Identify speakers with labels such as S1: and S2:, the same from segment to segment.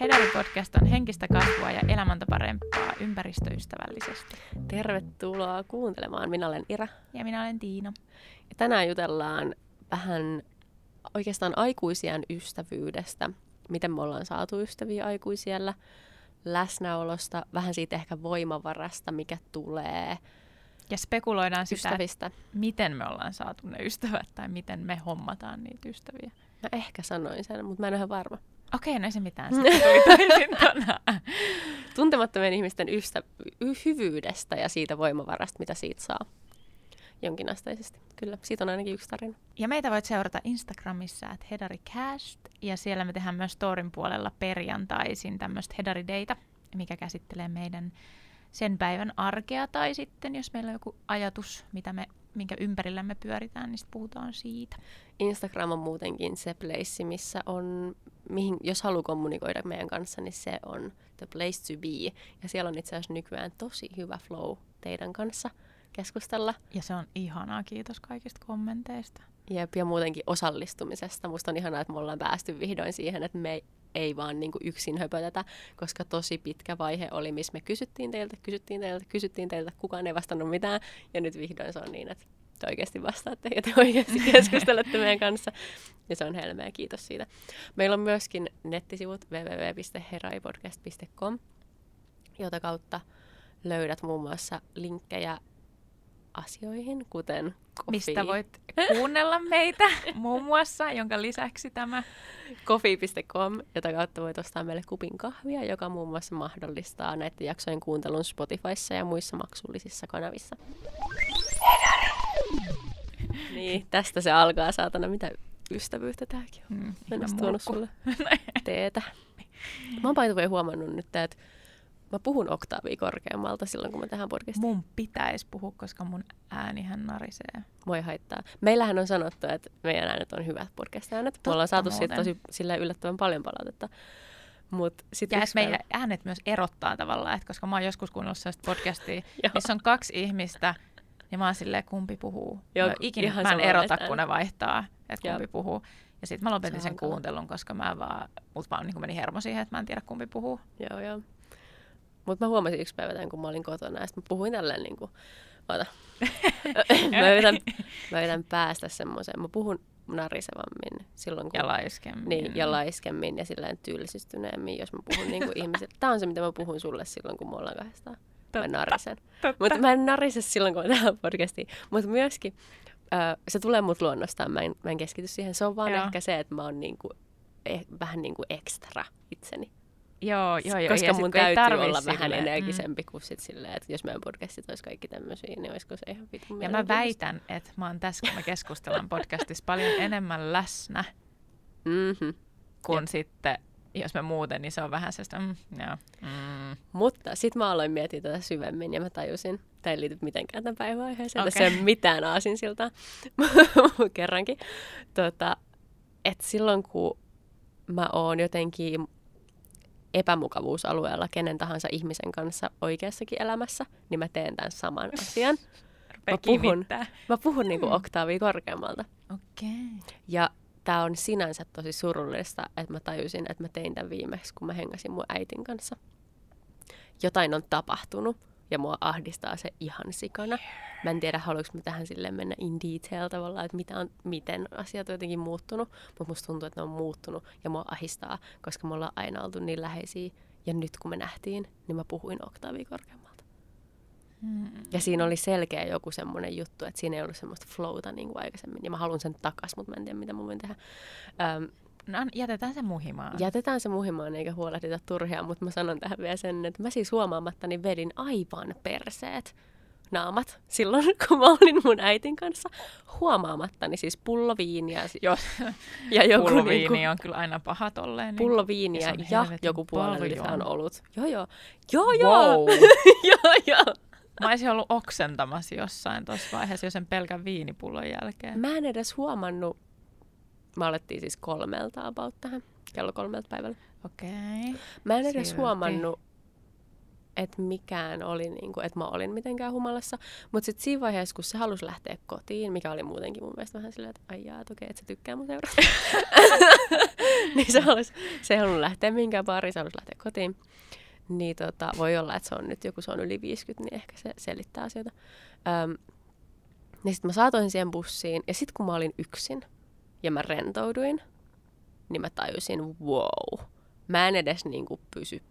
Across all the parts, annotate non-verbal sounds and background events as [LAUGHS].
S1: Hedari-podcast on henkistä kasvua ja elämäntaparempaa ympäristöystävällisesti.
S2: Tervetuloa kuuntelemaan. Minä olen Ira.
S1: Ja minä olen Tiina.
S2: Ja tänään jutellaan vähän oikeastaan aikuisien ystävyydestä. Miten me ollaan saatu ystäviä aikuisiellä, läsnäolosta, vähän siitä ehkä voimavarasta, mikä tulee
S1: Ja spekuloidaan sitä,
S2: ystävistä.
S1: miten me ollaan saatu ne ystävät tai miten me hommataan niitä ystäviä.
S2: Mä ehkä sanoin sen, mutta mä en ole ihan varma.
S1: Okei, no ei se mitään. [LAUGHS]
S2: Tuntemattomien ihmisten ystä, y- hyvyydestä ja siitä voimavarasta, mitä siitä saa. Jonkinasteisesti. Kyllä, siitä on ainakin yksi tarina.
S1: Ja meitä voit seurata Instagramissa at hedaricast. Ja siellä me tehdään myös Storin puolella perjantaisin tämmöistä hedarideita, mikä käsittelee meidän sen päivän arkea. Tai sitten, jos meillä on joku ajatus, mitä me, minkä ympärillä me pyöritään, niin puhutaan siitä.
S2: Instagram on muutenkin se place, missä on, mihin, jos haluaa kommunikoida meidän kanssa, niin se on the place to be. Ja siellä on itse asiassa nykyään tosi hyvä flow teidän kanssa keskustella.
S1: Ja se on ihanaa, kiitos kaikista kommenteista.
S2: Jep, ja muutenkin osallistumisesta. Musta on ihanaa, että me ollaan päästy vihdoin siihen, että me ei, vaan niin kuin yksin höpötetä, koska tosi pitkä vaihe oli, missä me kysyttiin teiltä, kysyttiin teiltä, kysyttiin teiltä, kukaan ei vastannut mitään. Ja nyt vihdoin se on niin, että te oikeasti vastaatte ja te oikeasti [LAUGHS] keskustelette meidän kanssa. Ja se on helmeä, kiitos siitä. Meillä on myöskin nettisivut www.heraipodcast.com, jota kautta löydät muun muassa linkkejä asioihin, kuten coffee.
S1: Mistä voit kuunnella meitä [LAUGHS] muun muassa, jonka lisäksi tämä
S2: coffee.com, jota kautta voit ostaa meille kupin kahvia, joka muun muassa mahdollistaa näiden jaksojen kuuntelun Spotifyssa ja muissa maksullisissa kanavissa. Niin, tästä se alkaa, saatana. Mitä ystävyyttä tääkin on.
S1: Mm,
S2: Mä en
S1: ihme
S2: edes tuonut sulle [LAUGHS] teetä. Mä oon huomannut nyt, että mä puhun oktaavia korkeammalta silloin, kun mä tähän podcastiin.
S1: Mun pitäisi puhua, koska mun äänihän narisee.
S2: Ei haittaa. Meillähän on sanottu, että meidän äänet on hyvät podcast-äänet. Me ollaan saatu siitä
S1: muuten.
S2: tosi sillä yllättävän paljon palautetta. Mut sit
S1: Ja meidän äänet myös erottaa tavallaan, että koska mä oon joskus kuunnellut sellaista podcastia, [LAUGHS]
S2: Joo.
S1: missä on kaksi ihmistä, ja mä oon silleen, kumpi puhuu.
S2: Joo,
S1: mä ikinä
S2: ihan
S1: mä en erota,
S2: ääntä.
S1: kun ne vaihtaa, että
S2: Joo.
S1: kumpi puhuu. Ja sitten mä lopetin
S2: Se
S1: sen kuuntelun, koska mä vaan, mut vaan niin meni hermo siihen, että mä en tiedä kumpi puhuu.
S2: Joo, joo. Mutta mä huomasin yksi päivä tämän, kun mä olin kotona, ja sit mä puhuin tälleen niin kuin, oota. [LAUGHS] mä, yritän, mä yritän päästä semmoiseen, mä puhun narisevammin silloin, kun...
S1: Ja laiskemmin.
S2: Niin, ja laiskemmin ja silleen tylsistyneemmin, jos mä puhun niin kuin [LAUGHS] ihmisille. Tämä on se, mitä mä puhun sulle silloin, kun me ollaan kahdestaan. Mä narisen. Mutta mä en narise silloin, kun mä tähän podcastiin. Mutta myöskin ö, se tulee mut luonnostaan. Mä en, mä en keskity siihen. Se on vaan
S1: Joo.
S2: ehkä se, että mä oon niinku, eh, vähän niin kuin ekstra itseni.
S1: Joo, joo, joo.
S2: Koska
S1: ja
S2: mun täytyy olla vähän
S1: silleen, mm.
S2: energisempi kuin sit silleen, että jos meidän podcastit olisi kaikki tämmöisiä, niin olisiko se ihan vitun
S1: Ja mä väitän, että mä oon tässä, kun me keskustellaan podcastissa paljon enemmän läsnä
S2: Mhm.
S1: kuin
S2: Jep.
S1: sitten, jos me muuten, niin se on vähän sellaista, mm, joo, mm.
S2: Mutta sitten mä aloin miettiä tätä syvemmin ja mä tajusin, tämä ei liity mitenkään tämän päivän aiheeseen,
S1: Okei.
S2: tässä ei ole mitään aasinsiltaa [LAUGHS] kerrankin, tota, että silloin kun mä oon jotenkin epämukavuusalueella kenen tahansa ihmisen kanssa oikeassakin elämässä, niin mä teen tämän saman asian. Mä puhun. Mä puhun niinku
S1: Mm.
S2: oktaavia korkeammalta.
S1: Okei.
S2: Ja tämä on sinänsä tosi surullista, että mä tajusin, että mä tein tämän viimeksi, kun mä hengasin mun äitin kanssa. Jotain on tapahtunut ja mua ahdistaa se ihan sikana. Mä en tiedä, haluanko mä tähän silleen mennä in detail tavallaan, että mitä on, miten asiat on jotenkin muuttunut, mutta musta tuntuu, että ne on muuttunut ja mua ahdistaa, koska me ollaan aina oltu niin läheisiä. Ja nyt kun me nähtiin, niin mä puhuin oktaavia korkeammalta.
S1: Hmm.
S2: Ja siinä oli selkeä joku semmoinen juttu, että siinä ei ollut semmoista flowta niin kuin aikaisemmin. Ja mä haluan sen takas, mutta mä en tiedä, mitä mä voin tehdä. Öm,
S1: No, jätetään se muhimaan.
S2: jätetään se muhimaan eikä huolehdita turhia, mutta mä sanon tähän vielä sen, että mä siis huomaamattani vedin aivan perseet naamat silloin, [LAUGHS] kun mä olin mun äitin kanssa. Huomaamattani siis pullo viiniä si-
S1: Jos [LAUGHS]
S2: ja joku
S1: pulloviini
S2: niinku,
S1: on kyllä aina paha tolleen. Niin...
S2: pullo
S1: Ja
S2: ja joku puolen olut. Joo, joo. Joo, joo.
S1: Wow. [LAUGHS]
S2: joo, joo.
S1: Mä olisin ollut oksentamassa jossain tuossa vaiheessa jo sen pelkän viinipullon jälkeen.
S2: Mä en edes huomannut, mä alettiin siis kolmelta about tähän, kello kolmelta päivällä.
S1: Okei. Okay.
S2: Mä en edes huomannut, että mikään oli, niin kuin, että mä olin mitenkään humalassa. Mutta sitten siinä vaiheessa, kun se halusi lähteä kotiin, mikä oli muutenkin mun mielestä vähän silleen, että ai jaa, että okei, että se tykkää mun seurasta. [LAUGHS] niin se, olisi, se ei halunnut lähteä minkään baariin, se halusi lähteä kotiin. Niin tota, voi olla, että se on nyt joku, se on yli 50, niin ehkä se selittää asioita. Öm, niin sitten mä saatoin siihen bussiin, ja sitten kun mä olin yksin, ja mä rentouduin, niin mä tajusin, wow, mä en edes niinku pysy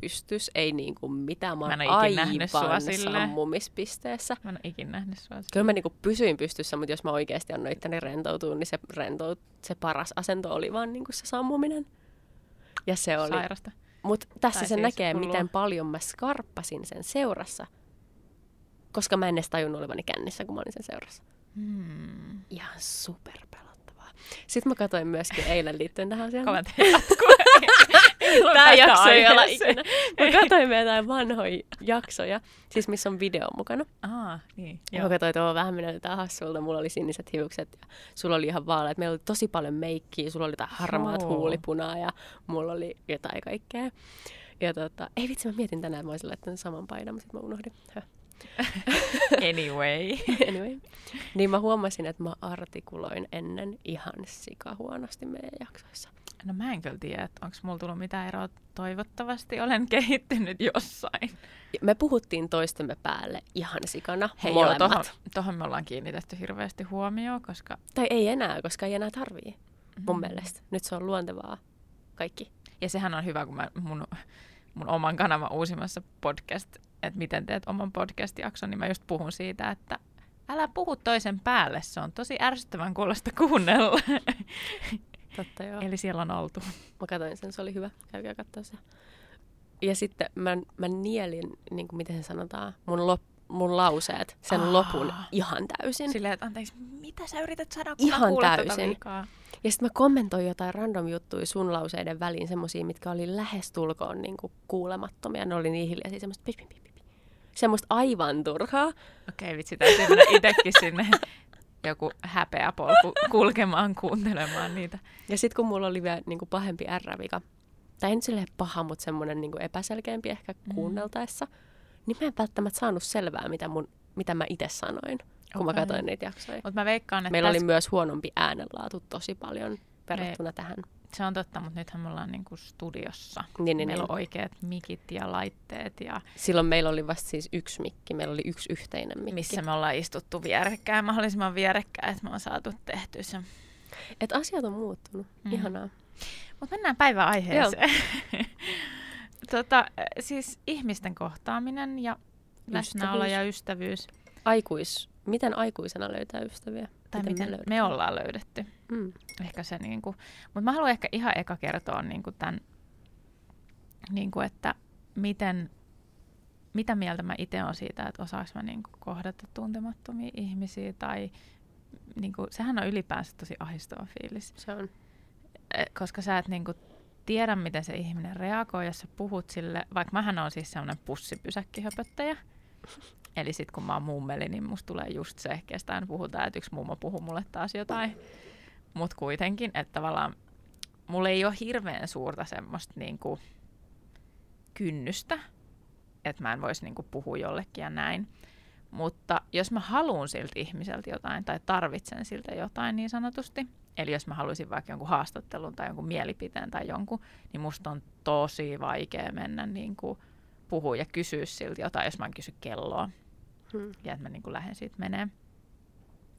S2: pystys, ei niinku mitään. Mä,
S1: Mä en nähnyt sua
S2: aivan sammumispisteessä.
S1: Mä en ole ikinä nähnyt sua.
S2: Kyllä mä niinku pysyin pystyssä, mutta jos mä oikeasti annoin itteni rentoutua, niin se, rentout, se paras asento oli vaan niinku se sammuminen. Ja se oli.
S1: Sairasta.
S2: Mutta tässä
S1: Tai
S2: se
S1: siis
S2: näkee,
S1: hullua.
S2: miten paljon mä skarppasin sen seurassa. Koska mä en edes tajunnut olevani kännissä, kun mä olin sen seurassa.
S1: Hmm.
S2: Ihan super pelottavaa. Sitten mä katsoin myöskin eilen liittyen tähän asiaan.
S1: Tule [LAUGHS]
S2: Tämä jakso ei
S1: aiheeseen.
S2: ikinä. Mä katsoin meidän jotain vanhoja jaksoja, siis missä on video mukana.
S1: Aa, niin.
S2: Joo. Mä katsoin, että vähän minä jotain hassulta. Mulla oli siniset hiukset ja sulla oli ihan vaaleat. Meillä oli tosi paljon meikkiä, sulla oli jotain harmaat
S1: Joo.
S2: huulipunaa ja mulla oli jotain kaikkea. Ja tota, ei vitsi, mä mietin tänään, että mä olisin laittanut saman paidan, mutta sitten mä unohdin. Höh. [LAUGHS]
S1: Anyway.
S2: anyway. Niin mä huomasin, että mä artikuloin ennen ihan sikahuonosti meidän jaksoissa.
S1: No mä en kyllä tiedä, että onko mulla tullut mitään eroa. Toivottavasti olen kehittynyt jossain.
S2: Me puhuttiin toistemme päälle ihan sikana,
S1: Hei joo,
S2: molemmat.
S1: tohon, tohon me ollaan kiinnitetty hirveästi huomioon, koska...
S2: Tai ei enää, koska ei enää tarvii, mun
S1: Mm.
S2: mielestä. Nyt se on luontevaa kaikki.
S1: Ja sehän on hyvä, kun mä mun, mun oman kanavan uusimmassa podcast, että miten teet oman podcast-jakson, niin mä just puhun siitä, että älä puhu toisen päälle, se on tosi ärsyttävän kuulosta kuunnella.
S2: Totta joo.
S1: Eli siellä on oltu.
S2: Mä katsoin sen, se oli hyvä. Käykää katsoa se. Ja sitten mä, mä nielin, niin kuin miten se sanotaan, mun, lop, mun lauseet, sen
S1: Aa.
S2: lopun ihan täysin.
S1: Silleen, että anteeksi, mitä sä yrität saada, kun
S2: Ihan
S1: tätä
S2: täysin.
S1: vikaa?
S2: Ja sitten mä kommentoin jotain random juttuja sun lauseiden väliin, semmosia, mitkä oli lähestulkoon niin kuin kuulemattomia. Ne oli niin hiljaisia, semmoista pip, pip, pip. Semmoista aivan turhaa.
S1: Okei, vitsi, täytyy mennä itsekin sinne joku häpeä polku kulkemaan kuuntelemaan niitä.
S2: Ja sitten kun mulla oli vielä niin kuin pahempi R-vika, tai ei nyt silleen paha, mutta semmoinen niin epäselkeämpi ehkä
S1: Mm.
S2: kuunneltaessa, niin mä en välttämättä saanut selvää, mitä, mun, mitä mä itse sanoin, kun mä
S1: Okei.
S2: katsoin niitä jaksoja.
S1: Mutta mä veikkaan, että
S2: Meillä oli
S1: täs-
S2: myös huonompi äänenlaatu tosi paljon verrattuna tähän.
S1: Se on totta, mutta nythän me ollaan niinku studiossa.
S2: Niin, niin,
S1: Meillä
S2: niin.
S1: on oikeat mikit ja laitteet ja
S2: Silloin meillä oli vasta siis yksi mikki, meillä oli yksi yhteinen mikki.
S1: missä me ollaan istuttu vierekkäin, mahdollisimman vierekkäin, että me on saatu tehtyä se.
S2: Et asiat on muuttunut.
S1: Mm.
S2: Ihanaa.
S1: Mutta mennään päivän aiheeseen. [LAUGHS] tota, siis ihmisten kohtaaminen ja läsnäolo
S2: Ystävyys.
S1: ja ystävyys.
S2: Aikuis, miten aikuisena löytää ystäviä?
S1: Tai miten, miten me,
S2: löydetään?
S1: ollaan löydetty.
S2: Mm.
S1: Ehkä se niinku, mutta mä haluan ehkä ihan eka kertoa niinku tämän, niinku, että miten, mitä mieltä mä itse on siitä, että osaaks mä niinku kohdata tuntemattomia ihmisiä tai niinku, sehän on ylipäänsä tosi ahistava fiilis.
S2: Se on.
S1: E, koska sä et niinku tiedä, miten se ihminen reagoi, jos sä puhut sille, vaikka mähän on siis semmoinen pussipysäkkihöpöttäjä. Eli sitten kun mä oon mummeli, niin musta tulee just se, kestä aina puhutaan, että yksi mummo puhuu mulle taas jotain. Mutta kuitenkin, että tavallaan mulla ei ole hirveän suurta semmoista niinku kynnystä, että mä en voisi niinku puhua jollekin ja näin. Mutta jos mä haluan siltä ihmiseltä jotain tai tarvitsen siltä jotain niin sanotusti, eli jos mä haluaisin vaikka jonkun haastattelun tai jonkun mielipiteen tai jonkun, niin musta on tosi vaikea mennä niin puhua ja kysyä siltä jotain, jos mä en kysy kelloa
S2: Hmm.
S1: ja että mä niin kuin lähden siitä menee.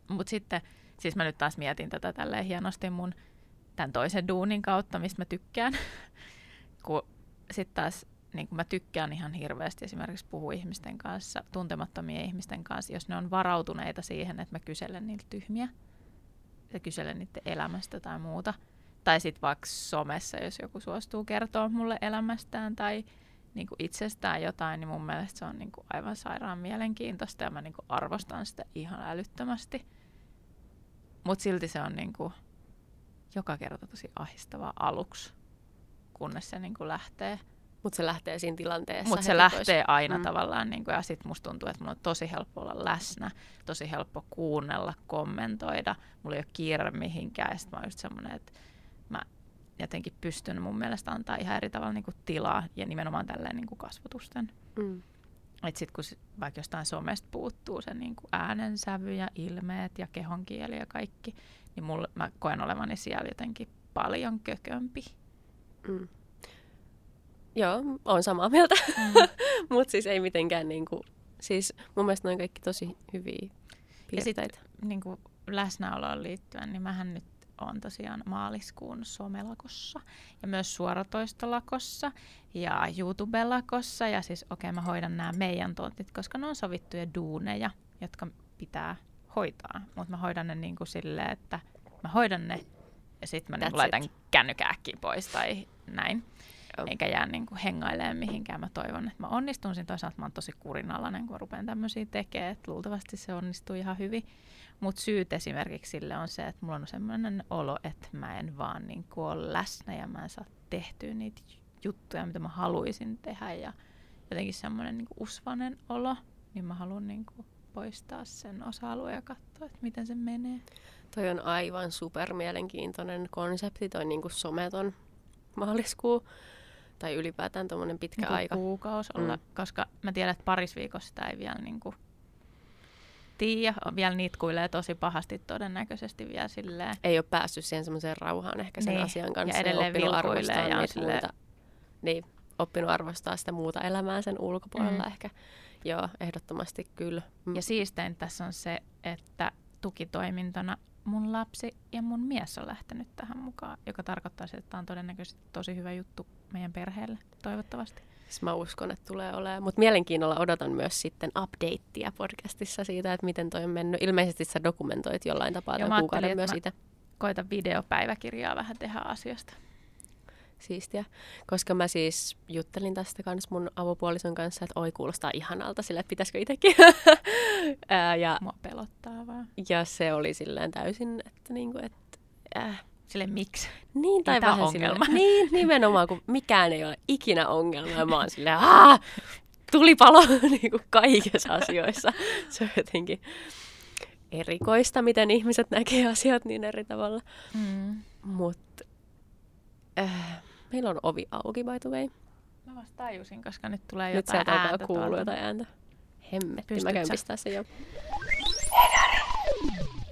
S1: Mutta sitten, siis mä nyt taas mietin tätä tälleen hienosti mun tämän toisen duunin kautta, mistä mä tykkään. [LAUGHS] kun sitten taas niin kun mä tykkään ihan hirveästi esimerkiksi puhua ihmisten kanssa, tuntemattomien ihmisten kanssa, jos ne on varautuneita siihen, että mä kyselen niiltä tyhmiä ja kyselen niiden elämästä tai muuta. Tai sitten vaikka somessa, jos joku suostuu kertoa mulle elämästään tai niin kuin itsestään jotain, niin mun mielestä se on niin kuin aivan sairaan mielenkiintoista ja mä niin kuin arvostan sitä ihan älyttömästi. Mutta silti se on niin kuin joka kerta tosi ahistavaa aluksi, kunnes se niin kuin lähtee.
S2: Mutta se lähtee siinä tilanteessa.
S1: Mutta se lähtee
S2: pois.
S1: aina
S2: Mm.
S1: tavallaan, niin kuin, ja sitten musta tuntuu, että mulla on tosi helppo olla läsnä, tosi helppo kuunnella, kommentoida. Mulla ei ole kiire mihinkään, ja sitten mä oon just semmoinen, että mä jotenkin pystyn mun mielestä antaa ihan eri tavalla niin kuin tilaa, ja nimenomaan tälleen niin kuin kasvotusten.
S2: Mm.
S1: Että sitten kun vaikka jostain somesta puuttuu se niin kuin äänensävy ja ilmeet ja kehonkieli ja kaikki, niin mulle, mä koen olevani siellä jotenkin paljon kökömpi.
S2: Mm. Joo, on samaa mieltä.
S1: Mm. [LAUGHS]
S2: Mutta siis ei mitenkään niinku, siis mun mielestä ne on kaikki tosi hyviä
S1: Ja sit
S2: piirteitä.
S1: niin kuin läsnäoloon liittyen, niin mähän nyt on tosiaan maaliskuun somelakossa ja myös suoratoistolakossa ja YouTube-lakossa. Ja siis okei, okay, mä hoidan nämä meidän tontit, koska ne on sovittuja duuneja, jotka pitää hoitaa. Mutta mä hoidan ne niin kuin silleen, että mä hoidan ne ja sitten mä niin laitan
S2: it.
S1: kännykääkkiin pois tai näin. Eikä jää niin kuin hengailemaan mihinkään. Mä toivon, että mä onnistun siinä. Toisaalta mä oon tosi kurinalainen, kun rupean tämmöisiä tekemään. Että luultavasti se onnistuu ihan hyvin. Mutta syyt esimerkiksi sille on se, että mulla on sellainen olo, että mä en vaan niin kuin ole läsnä ja mä en saa tehtyä niitä juttuja, mitä mä haluaisin tehdä. Ja jotenkin semmoinen niin usvanen olo, niin mä haluan niin kuin poistaa sen osa-alueen ja katsoa, että miten se menee.
S2: Toi on aivan super mielenkiintoinen konsepti, toi niinku someton maaliskuu. Tai ylipäätään tuommoinen pitkä
S1: niin
S2: aika.
S1: kuukausi olla,
S2: Mm.
S1: koska mä tiedän, että paris viikossa sitä ei vielä niin kuin tiedä. Vielä nitkuilee tosi pahasti todennäköisesti vielä silleen.
S2: Ei ole päässyt siihen semmoiseen rauhaan ehkä sen
S1: Niin,
S2: asian
S1: ja
S2: kanssa.
S1: edelleen
S2: oppinut arvostaa
S1: ja silleen-
S2: muita. Niin, oppinut arvostaa sitä muuta elämää sen ulkopuolella
S1: Mm.
S2: ehkä. Joo, ehdottomasti kyllä. Mm.
S1: Ja siistein tässä on se, että tukitoimintona mun lapsi ja mun mies on lähtenyt tähän mukaan, joka tarkoittaa että tämä on todennäköisesti tosi hyvä juttu meidän perheelle, toivottavasti.
S2: Siis mä uskon, että tulee olemaan. Mutta mielenkiinnolla odotan myös sitten updatea podcastissa siitä, että miten toi on mennyt. Ilmeisesti sä dokumentoit jollain tapaa
S1: Joo,
S2: tämän
S1: mä
S2: kuukauden myös itse.
S1: Koita videopäiväkirjaa vähän tehdä asiasta.
S2: Siistiä. Koska mä siis juttelin tästä kanssa mun avopuolison kanssa, että oi kuulostaa ihanalta sille, että pitäisikö itsekin. [LAUGHS] Ää, ja,
S1: Mua pelottaa vaan.
S2: ja se oli silleen täysin, että niinku, että äh,
S1: Sille miksi?
S2: Niin, tai
S1: Mitä
S2: vähän
S1: ongelma?
S2: Silleen, [LAUGHS] niin, nimenomaan, kun mikään ei ole ikinä ongelma. Ja mä oon silleen, aah, tulipalo [LAUGHS] niin kuin kaikissa asioissa. [LAUGHS] Se on jotenkin erikoista, miten ihmiset näkee asiat niin eri tavalla.
S1: Mm.
S2: Mutta äh, meillä on ovi auki, by the way.
S1: Mä vasta tajusin, koska nyt tulee
S2: Nyt
S1: jotain ääntä
S2: kuulua
S1: tuolta.
S2: jotain ääntä. Hemmetti,
S1: Pystytkö
S2: mä käyn pistää sen jo.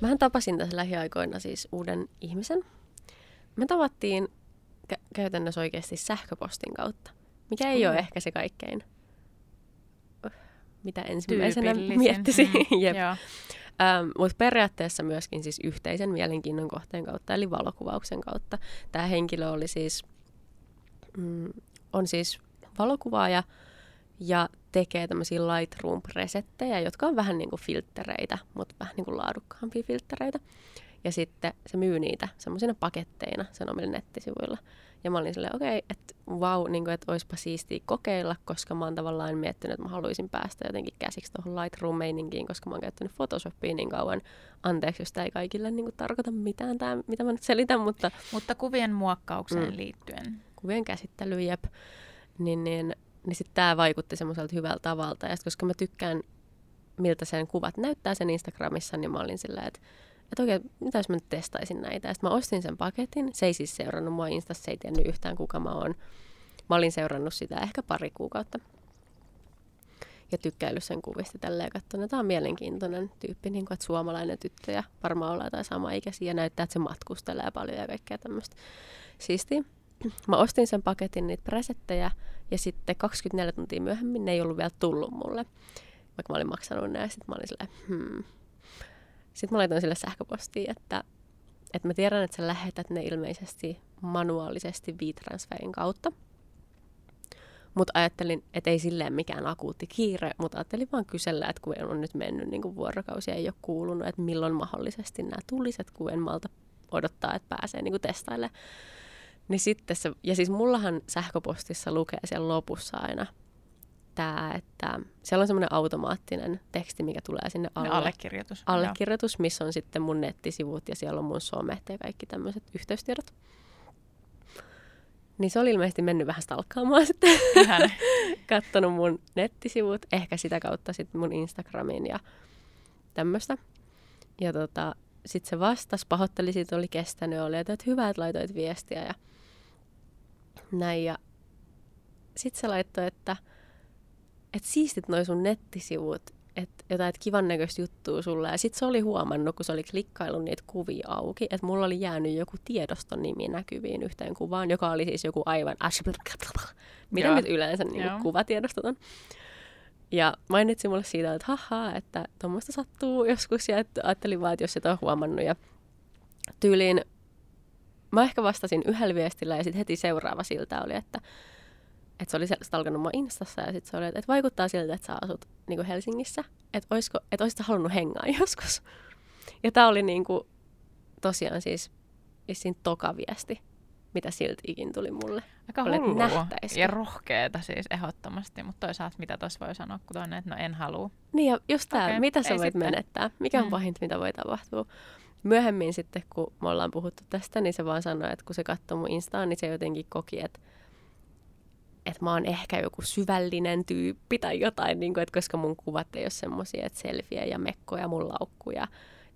S2: Mähän tapasin tässä lähiaikoina siis uuden ihmisen. Me tavattiin kä- käytännössä oikeasti sähköpostin kautta, mikä ei
S1: Joo.
S2: ole ehkä se kaikkein, uh, mitä ensimmäisenä miettisi.
S1: Mm, [LAUGHS]
S2: Jep.
S1: Joo.
S2: Ähm, Mutta periaatteessa myöskin siis yhteisen mielenkiinnon kohteen kautta, eli valokuvauksen kautta. Tämä henkilö oli siis, mm, on siis valokuvaaja ja tekee tämmöisiä Lightroom-resettejä, jotka on vähän niin kuin filttereitä, mutta vähän niin kuin laadukkaampia filttereitä. Ja sitten se myy niitä semmoisina paketteina sen omilla nettisivuilla. Ja mä olin silleen, okei, okay, että vau, niin kuin, että olisipa siistiä kokeilla, koska mä oon tavallaan miettinyt, että mä haluaisin päästä jotenkin käsiksi tuohon Lightroom-meininkiin, koska mä oon käyttänyt Photoshopia niin kauan. Anteeksi, jos tämä ei kaikille niin kuin, tarkoita mitään, tää, mitä mä nyt selitän, mutta
S1: Mutta kuvien muokkaukseen
S2: Mm.
S1: liittyen.
S2: kuvien käsittely, jep, niin, niin, niin sitten tämä vaikutti semmoiselta hyvältä tavalta. Ja sit, koska mä tykkään, miltä sen kuvat näyttää sen Instagramissa, niin mä olin silleen, että että oikein, mitä jos mä nyt testaisin näitä. Sitten mä ostin sen paketin. Se ei siis seurannut mua Instassa, se ei tiennyt yhtään kuka mä oon. Mä olin seurannut sitä ehkä pari kuukautta. Ja tykkäillyt sen kuvista tälleen katsonut, että tämä on mielenkiintoinen tyyppi, niin kuin, että suomalainen tyttö ja varmaan ollaan jotain sama ikäisiä ja näyttää, että se matkustelee paljon ja kaikkea tämmöistä siistiä. Mä ostin sen paketin niitä presettejä ja sitten 24 tuntia myöhemmin ne ei ollut vielä tullut mulle, vaikka mä olin maksanut ne ja sitten mä olin silleen, hmm. Sitten mä laitoin sille sähköpostiin, että, että mä tiedän, että sä lähetät ne ilmeisesti manuaalisesti WeTransferin kautta. Mutta ajattelin, että ei silleen mikään akuutti kiire, mutta ajattelin vaan kysellä, että kun on nyt mennyt niin vuorokausia, ei ole kuulunut, että milloin mahdollisesti nämä tuliset, kun en malta odottaa, että pääsee niin testailemaan. Niin sitten se, ja siis mullahan sähköpostissa lukee siellä lopussa aina tämä, että siellä on semmoinen automaattinen teksti, mikä tulee sinne alle.
S1: Allekirjoitus.
S2: allekirjoitus, missä on sitten mun nettisivut ja siellä on mun somet ja kaikki tämmöiset yhteystiedot. Niin se oli ilmeisesti mennyt vähän stalkkaamaan sitten,
S1: Joo. [LAUGHS]
S2: Kattonut mun nettisivut, ehkä sitä kautta sitten mun Instagramin ja tämmöistä. Ja tota, sitten se vastasi, pahoitteli, siitä oli kestänyt, oli, että hyvä, että laitoit viestiä ja näin. Ja sitten se laittoi, että, että siistit noi sun nettisivut että jotain et kivan näköistä juttua sulle. Ja sitten se oli huomannut, kun se oli klikkaillut niitä kuvia auki, että mulla oli jäänyt joku tiedoston nimi näkyviin yhteen kuvaan, joka oli siis joku aivan mitä
S1: Joo.
S2: nyt yleensä niin
S1: Joo.
S2: kuvatiedostot on. Ja mainitsin mulle siitä, että haha, että tuommoista sattuu joskus ja että ajattelin vaan, että jos et ole huomannut. Ja tyyliin mä ehkä vastasin yhdellä viestillä ja sitten heti seuraava siltä oli, että, että se oli stalkannut mua Instassa ja sitten se oli, että, että vaikuttaa siltä, että sä asut niin kuin Helsingissä, että, olisiko, että olisit halunnut hengaa [LAUGHS] joskus. Ja tämä oli niin kuin, tosiaan siis vissiin toka viesti, mitä siltä ikin tuli mulle.
S1: Aika hullua ja rohkeeta siis ehdottomasti, mutta toisaalta mitä tuossa voi sanoa, kun toinen, että no en halua.
S2: Niin ja just tämä,
S1: Okei,
S2: mitä sä voit
S1: sitten.
S2: menettää, mikä on
S1: Mm.
S2: pahinta, mitä voi tapahtua. Myöhemmin sitten, kun me ollaan puhuttu tästä, niin se vaan sanoi, että kun se katsoi mun Instaan, niin se jotenkin koki, että, että mä oon ehkä joku syvällinen tyyppi tai jotain, niin kuin, että koska mun kuvat ei ole semmoisia, että selviä ja mekkoja mun laukkuja.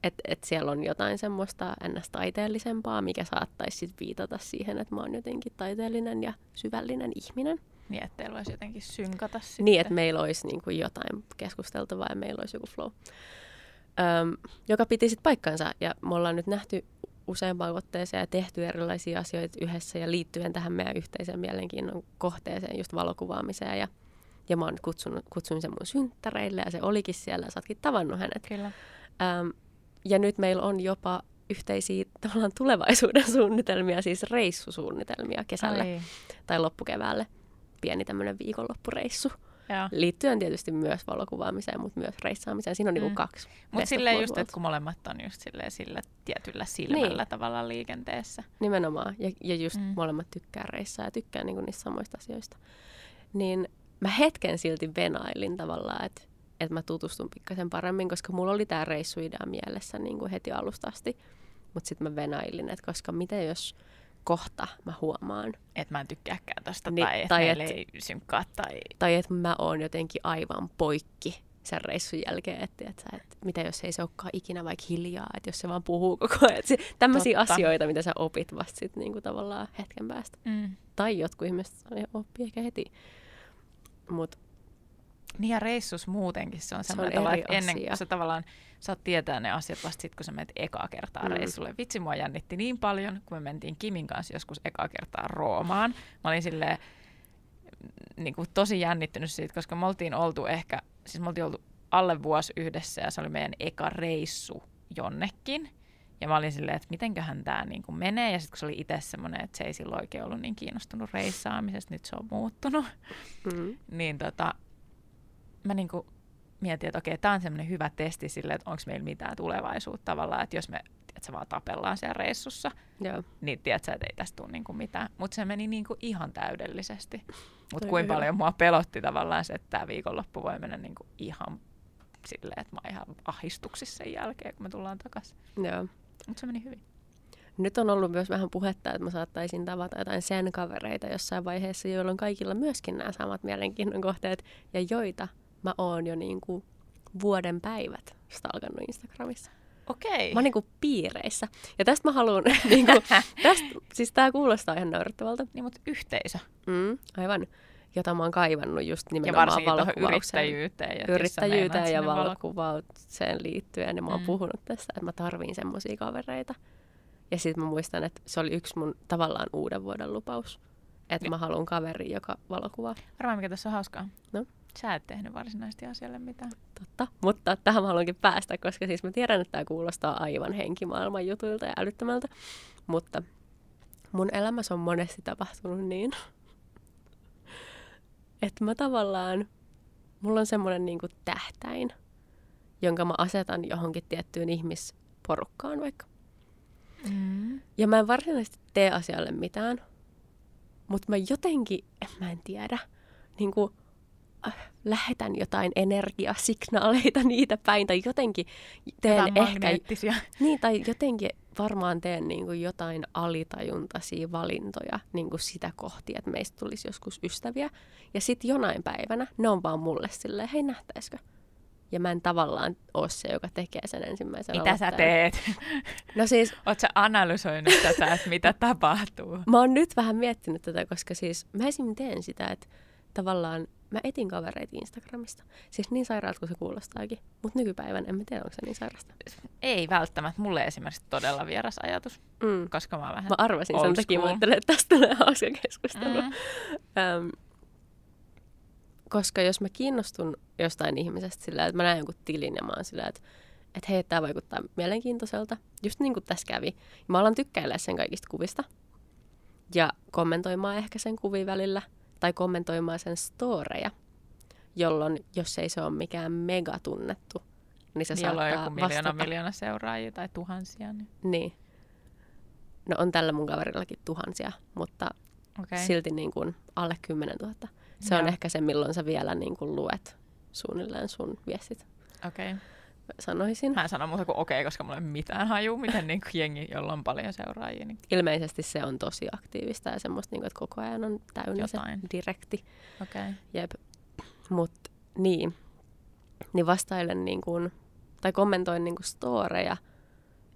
S2: Että et siellä on jotain semmoista ns. taiteellisempaa, mikä saattaisi sit viitata siihen, että mä oon jotenkin taiteellinen ja syvällinen ihminen.
S1: Niin, että teillä voisi jotenkin synkata sitten.
S2: Niin, että meillä olisi niin kuin jotain keskusteltavaa ja meillä olisi joku flow. Öm, joka piti sitten paikkansa ja me ollaan nyt nähty useampaan otteeseen ja tehty erilaisia asioita yhdessä ja liittyen tähän meidän yhteiseen mielenkiinnon kohteeseen, just valokuvaamiseen ja ja mä oon kutsunut, kutsuin sen mun synttäreille ja se olikin siellä ja sä ootkin tavannut hänet.
S1: Kyllä.
S2: Öm, ja nyt meillä on jopa yhteisiä [LAUGHS] tavallaan tulevaisuuden suunnitelmia, siis reissusuunnitelmia kesälle
S1: Ai,
S2: tai loppukeväälle. Pieni tämmöinen viikonloppureissu
S1: joo.
S2: liittyen tietysti myös valokuvaamiseen, mutta myös reissaamiseen. Siinä on mm.
S1: Mm.
S2: niinku kaksi.
S1: Mutta silleen just, että kun molemmat on just silleen sillä tietyllä silmällä
S2: Niin.
S1: tavalla liikenteessä.
S2: Nimenomaan. Ja, ja just mm.
S1: Mm.
S2: molemmat tykkää reissaa ja tykkää niinku niistä samoista asioista. Niin mä hetken silti venailin tavallaan, että että mä tutustun pikkasen paremmin, koska mulla oli tämä reissuidea mielessä niin kuin heti alusta asti. Mutta sitten mä venailin, että koska mitä jos kohta mä huomaan,
S1: Että mä en tykkääkään tosta,
S2: Niin,
S1: tai että
S2: tai et-
S1: ei synkkaa, tai...
S2: tai että mä oon jotenkin aivan poikki sen reissun jälkeen, että, että, että mitä jos ei se olekaan ikinä vaikka hiljaa, että jos se vaan puhuu koko ajan. Se- Tämmöisiä
S1: Totta.
S2: asioita, mitä sä opit vasta sit niinku tavallaan hetken päästä.
S1: Mm.
S2: Tai jotkut ihmiset oppii ehkä heti. Mutta
S1: Niin ja reissus muutenkin se on
S2: Se on
S1: semmoinen tavalla, että ennen kuin sä tavallaan saat tietää ne asiat vasta sit, kun sä menet ekaa kertaa
S2: Mm.
S1: mm. reissulle. Vitsi, mua jännitti niin paljon, kun me mentiin Kimin kanssa joskus ekaa kertaa Roomaan. Mä olin silleen niin kuin tosi jännittynyt siitä, koska me oltiin oltu ehkä, siis me oltiin oltu alle vuosi yhdessä ja se oli meidän eka reissu jonnekin. Ja mä olin silleen, että mitenköhän tämä niin kuin menee. Ja sitten kun se oli itse semmoinen, että se ei silloin oikein ollut niin kiinnostunut reissaamisesta, nyt se on muuttunut
S2: mm,
S1: niin tota, mä niinku mietin, että okei, tämä on semmoinen hyvä testi sille, että onko meillä mitään tulevaisuutta tavallaan, että jos me tiedätkö, vaan tapellaan siellä reissussa,
S2: joo.
S1: niin tiedätkö, että ei tästä tule niinku mitään. Mutta se meni niinku ihan täydellisesti. Mutta kuinka paljon mua pelotti tavallaan se, että tämä viikonloppu voi mennä niinku ihan silleen, että mä oon ihan ahdistuksissa sen jälkeen, kun me tullaan takaisin.
S2: joo.
S1: Mutta se meni hyvin.
S2: Nyt on ollut myös vähän puhetta, että mä saattaisin tavata jotain sen kavereita jossain vaiheessa, joilla on kaikilla myöskin nämä samat mielenkiinnon kohteet, ja joita mä oon jo niin kuin vuoden päivät stalkannut Instagramissa.
S1: Okei.
S2: Mä oon niin kuin piireissä. Ja tästä mä haluan, [LAUGHS] niin kuin, tästä, siis tää kuulostaa ihan naurettavalta.
S1: Niin, mutta yhteisö.
S2: Mm, aivan. Jota mä oon kaivannut just
S1: Ja
S2: nimenomaan
S1: tuohon
S2: valokuvaukseen.
S1: yrittäjyyteen. Ja
S2: Yrittäjyyteen ja valokuvaukseen liittyen. Ja mä oon
S1: Mm.
S2: puhunut tästä, että mä tarviin semmoisia kavereita. Ja sitten mä muistan, että se oli yksi mun tavallaan uuden vuoden lupaus. Että
S1: Niin.
S2: mä haluan kaveri, joka valokuvaa.
S1: Varmaan mikä tässä on hauskaa.
S2: No?
S1: Sä et tehnyt varsinaisesti asialle mitään.
S2: Totta. Mutta tähän mä haluankin päästä, koska siis mä tiedän, että tämä kuulostaa aivan henkimaailman jutuilta ja älyttömältä. Mutta mun elämässä on monesti tapahtunut niin, että mä tavallaan, mulla on semmoinen niinku tähtäin, jonka mä asetan johonkin tiettyyn ihmisporukkaan vaikka.
S1: Mm.
S2: Ja mä en varsinaisesti tee asialle mitään, mutta mä jotenkin, mä en tiedä, niin kuin, lähetän jotain energiasignaaleita niitä päin, tai jotenkin teen
S1: Jotain
S2: ehkä, niin, tai jotenkin varmaan teen niin kuin jotain alitajuntaisia valintoja niin kuin sitä kohti, että meistä tulisi joskus ystäviä. Ja sitten jonain päivänä ne on vaan mulle silleen, hei nähtäisikö? Ja mä en tavallaan ole se, joka tekee sen ensimmäisen
S1: Mitä sä
S2: aloitteen.
S1: teet?
S2: No siis
S1: Oot sä analysoinut tätä, että mitä tapahtuu?
S2: Mä oon nyt vähän miettinyt tätä, koska siis mä esim. teen sitä, että tavallaan mä etin kavereita Instagramista. Siis niin sairaalta kuin se kuulostaakin. Mutta nykypäivän en mä tiedä, onko se niin sairasta.
S1: Ei välttämättä. Mulle esimerkiksi todella vieras ajatus,
S2: Mm.
S1: koska mä vähän
S2: Mä arvasin sen takia, mä
S1: school.
S2: ajattelin, että tästä tulee hauska keskustelu.
S1: Mm.
S2: Öm, koska jos mä kiinnostun jostain ihmisestä sillä, että mä näen jonkun tilin ja mä oon sillä, että, että hei, tämä vaikuttaa mielenkiintoiselta. Just niin kuin tässä kävi. Mä alan tykkäilemään sen kaikista kuvista. Ja kommentoimaan ehkä sen kuvia välillä. Tai kommentoimaan sen storeja. Jolloin, jos ei se ole mikään mega tunnettu, niin se
S1: on
S2: saattaa
S1: joku miljoona,
S2: vastata.
S1: miljoona seuraajia tai tuhansia. Niin.
S2: Niin. No on tällä mun kaverillakin tuhansia, mutta
S1: Okay.
S2: silti niin kuin alle 10 000. Se on
S1: Joo.
S2: ehkä se, milloin sä vielä niin kuin luet suunnilleen sun viestit,
S1: Okei.
S2: Sanoisin.
S1: Mä en sano muuta kuin okei, koska mulla ei ole mitään haju, miten niin kuin jengi, jolla on paljon seuraajia, niin
S2: Ilmeisesti se on tosi aktiivista ja semmoista, niin kuin, että koko ajan on täynnä
S1: Jotain.
S2: se direkti.
S1: okei.
S2: Jep. Mut niin. Niin vastailen niin kuin, tai kommentoin niin kuin storeja,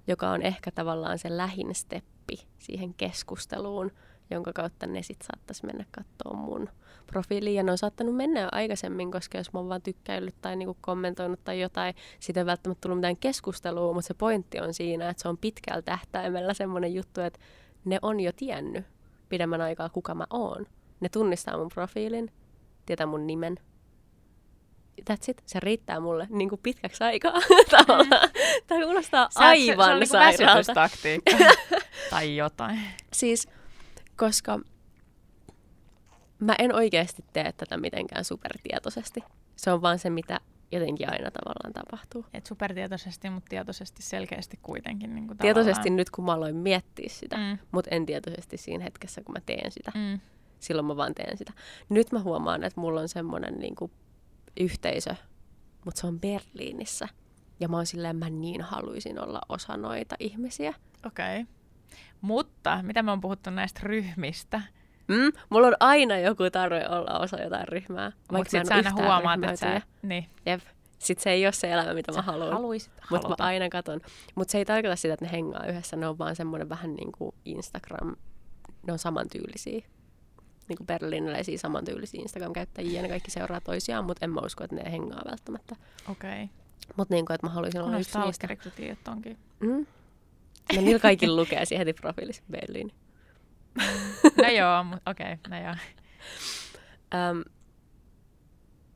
S2: joka on ehkä tavallaan se lähin steppi siihen keskusteluun, jonka kautta ne sit saattaisi mennä katsoa mun profiiliin. Ja ne on saattanut mennä jo aikaisemmin, koska jos mä oon vaan tykkäillyt tai niinku kommentoinut tai jotain, siitä ei välttämättä tullut mitään keskustelua, mutta se pointti on siinä, että se on pitkällä tähtäimellä semmoinen juttu, että ne on jo tiennyt pidemmän aikaa, kuka mä oon. Ne tunnistaa mun profiilin, tietää mun nimen. That's it. Se riittää mulle [LAUGHS] niin kuin pitkäksi aikaa. [LAUGHS] Tavallaan. Tämä kuulostaa
S1: Sä et- se, se
S2: aivan
S1: on niinku
S2: sairaalta.
S1: väsytystaktiikka. tai jotain. [LAUGHS]
S2: Siis, koska mä en oikeasti tee tätä mitenkään supertietoisesti. Se on vaan se, mitä jotenkin aina tavallaan tapahtuu.
S1: Et supertietoisesti, mutta tietoisesti selkeästi kuitenkin. Niin kuin
S2: Tietoisesti nyt, kun mä aloin miettiä sitä,
S1: Mm.
S2: mutta en tietoisesti siinä hetkessä, kun mä teen sitä.
S1: Mm.
S2: Silloin mä vaan teen sitä. Nyt mä huomaan, että mulla on semmoinen niin kuin, yhteisö, mutta se on Berliinissä. Ja mä oon silleen, mä niin haluaisin olla osa noita ihmisiä.
S1: Okei. Okay. Mutta mitä me on puhuttu näistä ryhmistä,
S2: Mm, mulla on aina joku tarve olla osa jotain ryhmää.
S1: mutta sitten sä aina huomaat, että sä... Niin,
S2: Jep. Sitten se ei ole se elämä, mitä mä haluan. Mutta mä aina katon. Mutta se ei tarkoita sitä, että ne hengaa yhdessä. Ne on vaan semmoinen vähän niin kuin Instagram. Ne on samantyylisiä. Niin kuin berliiniläisiä samantyylisiä Instagram-käyttäjiä. Ne kaikki seuraa toisiaan, mutta en mä usko, että ne hengaa välttämättä.
S1: Okei.
S2: Mutta niin kuin, että mä haluaisin olla yksi niistä.
S1: kun tiedät onkin.
S2: Mm. No niillä kaikilla lukee siihen heti profiilissa Berliini.
S1: No joo, mutta okei, okay, no joo.
S2: Ähm,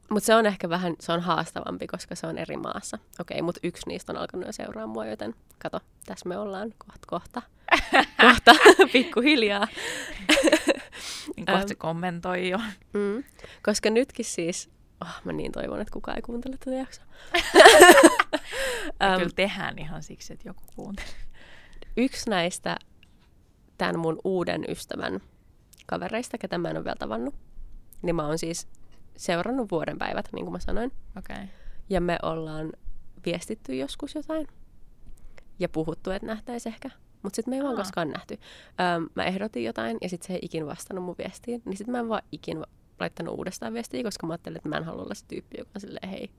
S2: mutta se on ehkä vähän, se on haastavampi, koska se on eri maassa. Okei, mutta yksi niistä on alkanut jo seuraa mua, joten kato, tässä me ollaan kohta [LAUGHS] kohta. kohta, [LAUGHS] pikkuhiljaa.
S1: Niin kohta se kommentoi jo.
S2: Mm. Koska nytkin siis, oh, mä niin toivon, että kukaan ei kuuntele tätä jaksoa. [LAUGHS]
S1: Ja
S2: Äm,
S1: Kyllä tehdään ihan siksi, että joku kuuntelee.
S2: yksi näistä tämän mun uuden ystävän kavereista, ketä mä en ole vielä tavannut, niin mä oon siis seurannut vuoden päivät, niin kuin mä sanoin.
S1: Okei. Okay.
S2: Ja me ollaan viestitty joskus jotain ja puhuttu, että nähtäisi ehkä. Mutta sitten me ei vaan
S1: Aa.
S2: koskaan nähty. Öm, mä ehdotin jotain ja sitten se ei ikin vastannut mun viestiin. Niin sitten mä en vaan ikin laittanut uudestaan viestiä, koska mä ajattelin, että mä en halua olla se tyyppi, joka on silleen hei.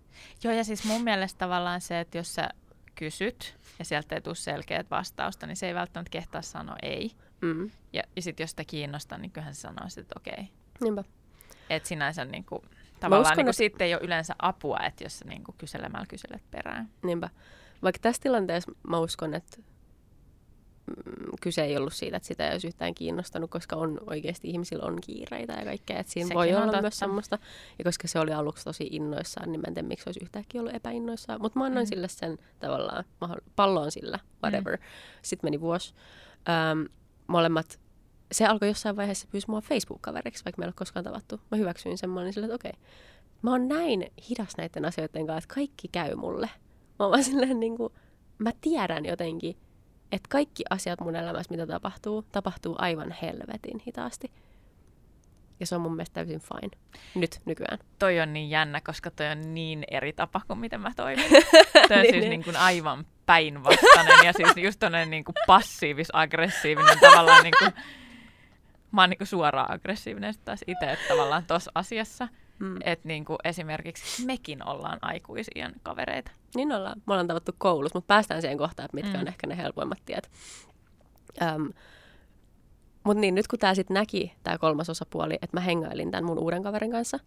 S1: Joo, ja siis mun mielestä tavallaan se, että jos sä kysyt ja sieltä ei tule selkeät vastausta, niin se ei välttämättä kehtaa sanoa ei.
S2: Mm.
S1: Ja, ja sitten jos sitä kiinnostaa, niin kyllähän se sanoo että okei.
S2: Niinpä.
S1: Että sinänsä niin kuin, tavallaan
S2: uskon,
S1: niin kuin
S2: että-
S1: siitä ei ole yleensä apua, että jos sä niin kuin kyselemällä kyselet perään.
S2: Niinpä. Vaikka tässä tilanteessa mä uskon, että mm, kyse ei ollut siitä, että sitä ei olisi yhtään kiinnostanut, koska on oikeasti ihmisillä on kiireitä ja kaikkea. Että siinä
S1: Sekin
S2: voi olla
S1: totta.
S2: myös semmoista. Ja koska se oli aluksi tosi innoissaan, niin mä en tiedä, miksi olisi yhtäkkiä ollut epäinnoissaan. Mutta mä annoin
S1: Mm.
S2: sille sen tavallaan, pallon sillä, whatever. Mm. Sitten meni vuosi. Öm, molemmat, se alkoi jossain vaiheessa pyysi mua Facebook-kaveriksi, vaikka me ei ole koskaan tavattu. Mä hyväksyin sen, mä olin silleen, että okei. Mä oon näin hidas näiden asioiden kanssa, että kaikki käy mulle. Mä oon vaan silleen niin kuin, mä tiedän jotenkin, että kaikki asiat mun elämässä, mitä tapahtuu, tapahtuu aivan helvetin hitaasti. Ja se on mun mielestä täysin fine. Nyt, nykyään.
S1: Toi on niin jännä, koska toi on niin eri tapa kuin miten mä toimin. [LAUGHS] Toi on
S2: Niin,
S1: siis
S2: niin.
S1: niin kuin aivan päinvastainen ja siis just toinen niin kuin passiivis-aggressiivinen tavallaan niin kuin, mä oon niin kuin suoraan aggressiivinen sit taas itse että tavallaan tossa asiassa.
S2: Mm.
S1: Että niin kuin esimerkiksi mekin ollaan aikuisien kavereita.
S2: Niin ollaan. Me ollaan tavattu koulussa, mutta päästään siihen kohtaan, että mitkä
S1: Mm.
S2: mm. on ehkä ne helpoimmat tiet. Öm, Mutta niin, nyt kun tämä sitten näki, tämä kolmas osapuoli, että mä hengailin tämän mun uuden kaverin kanssa,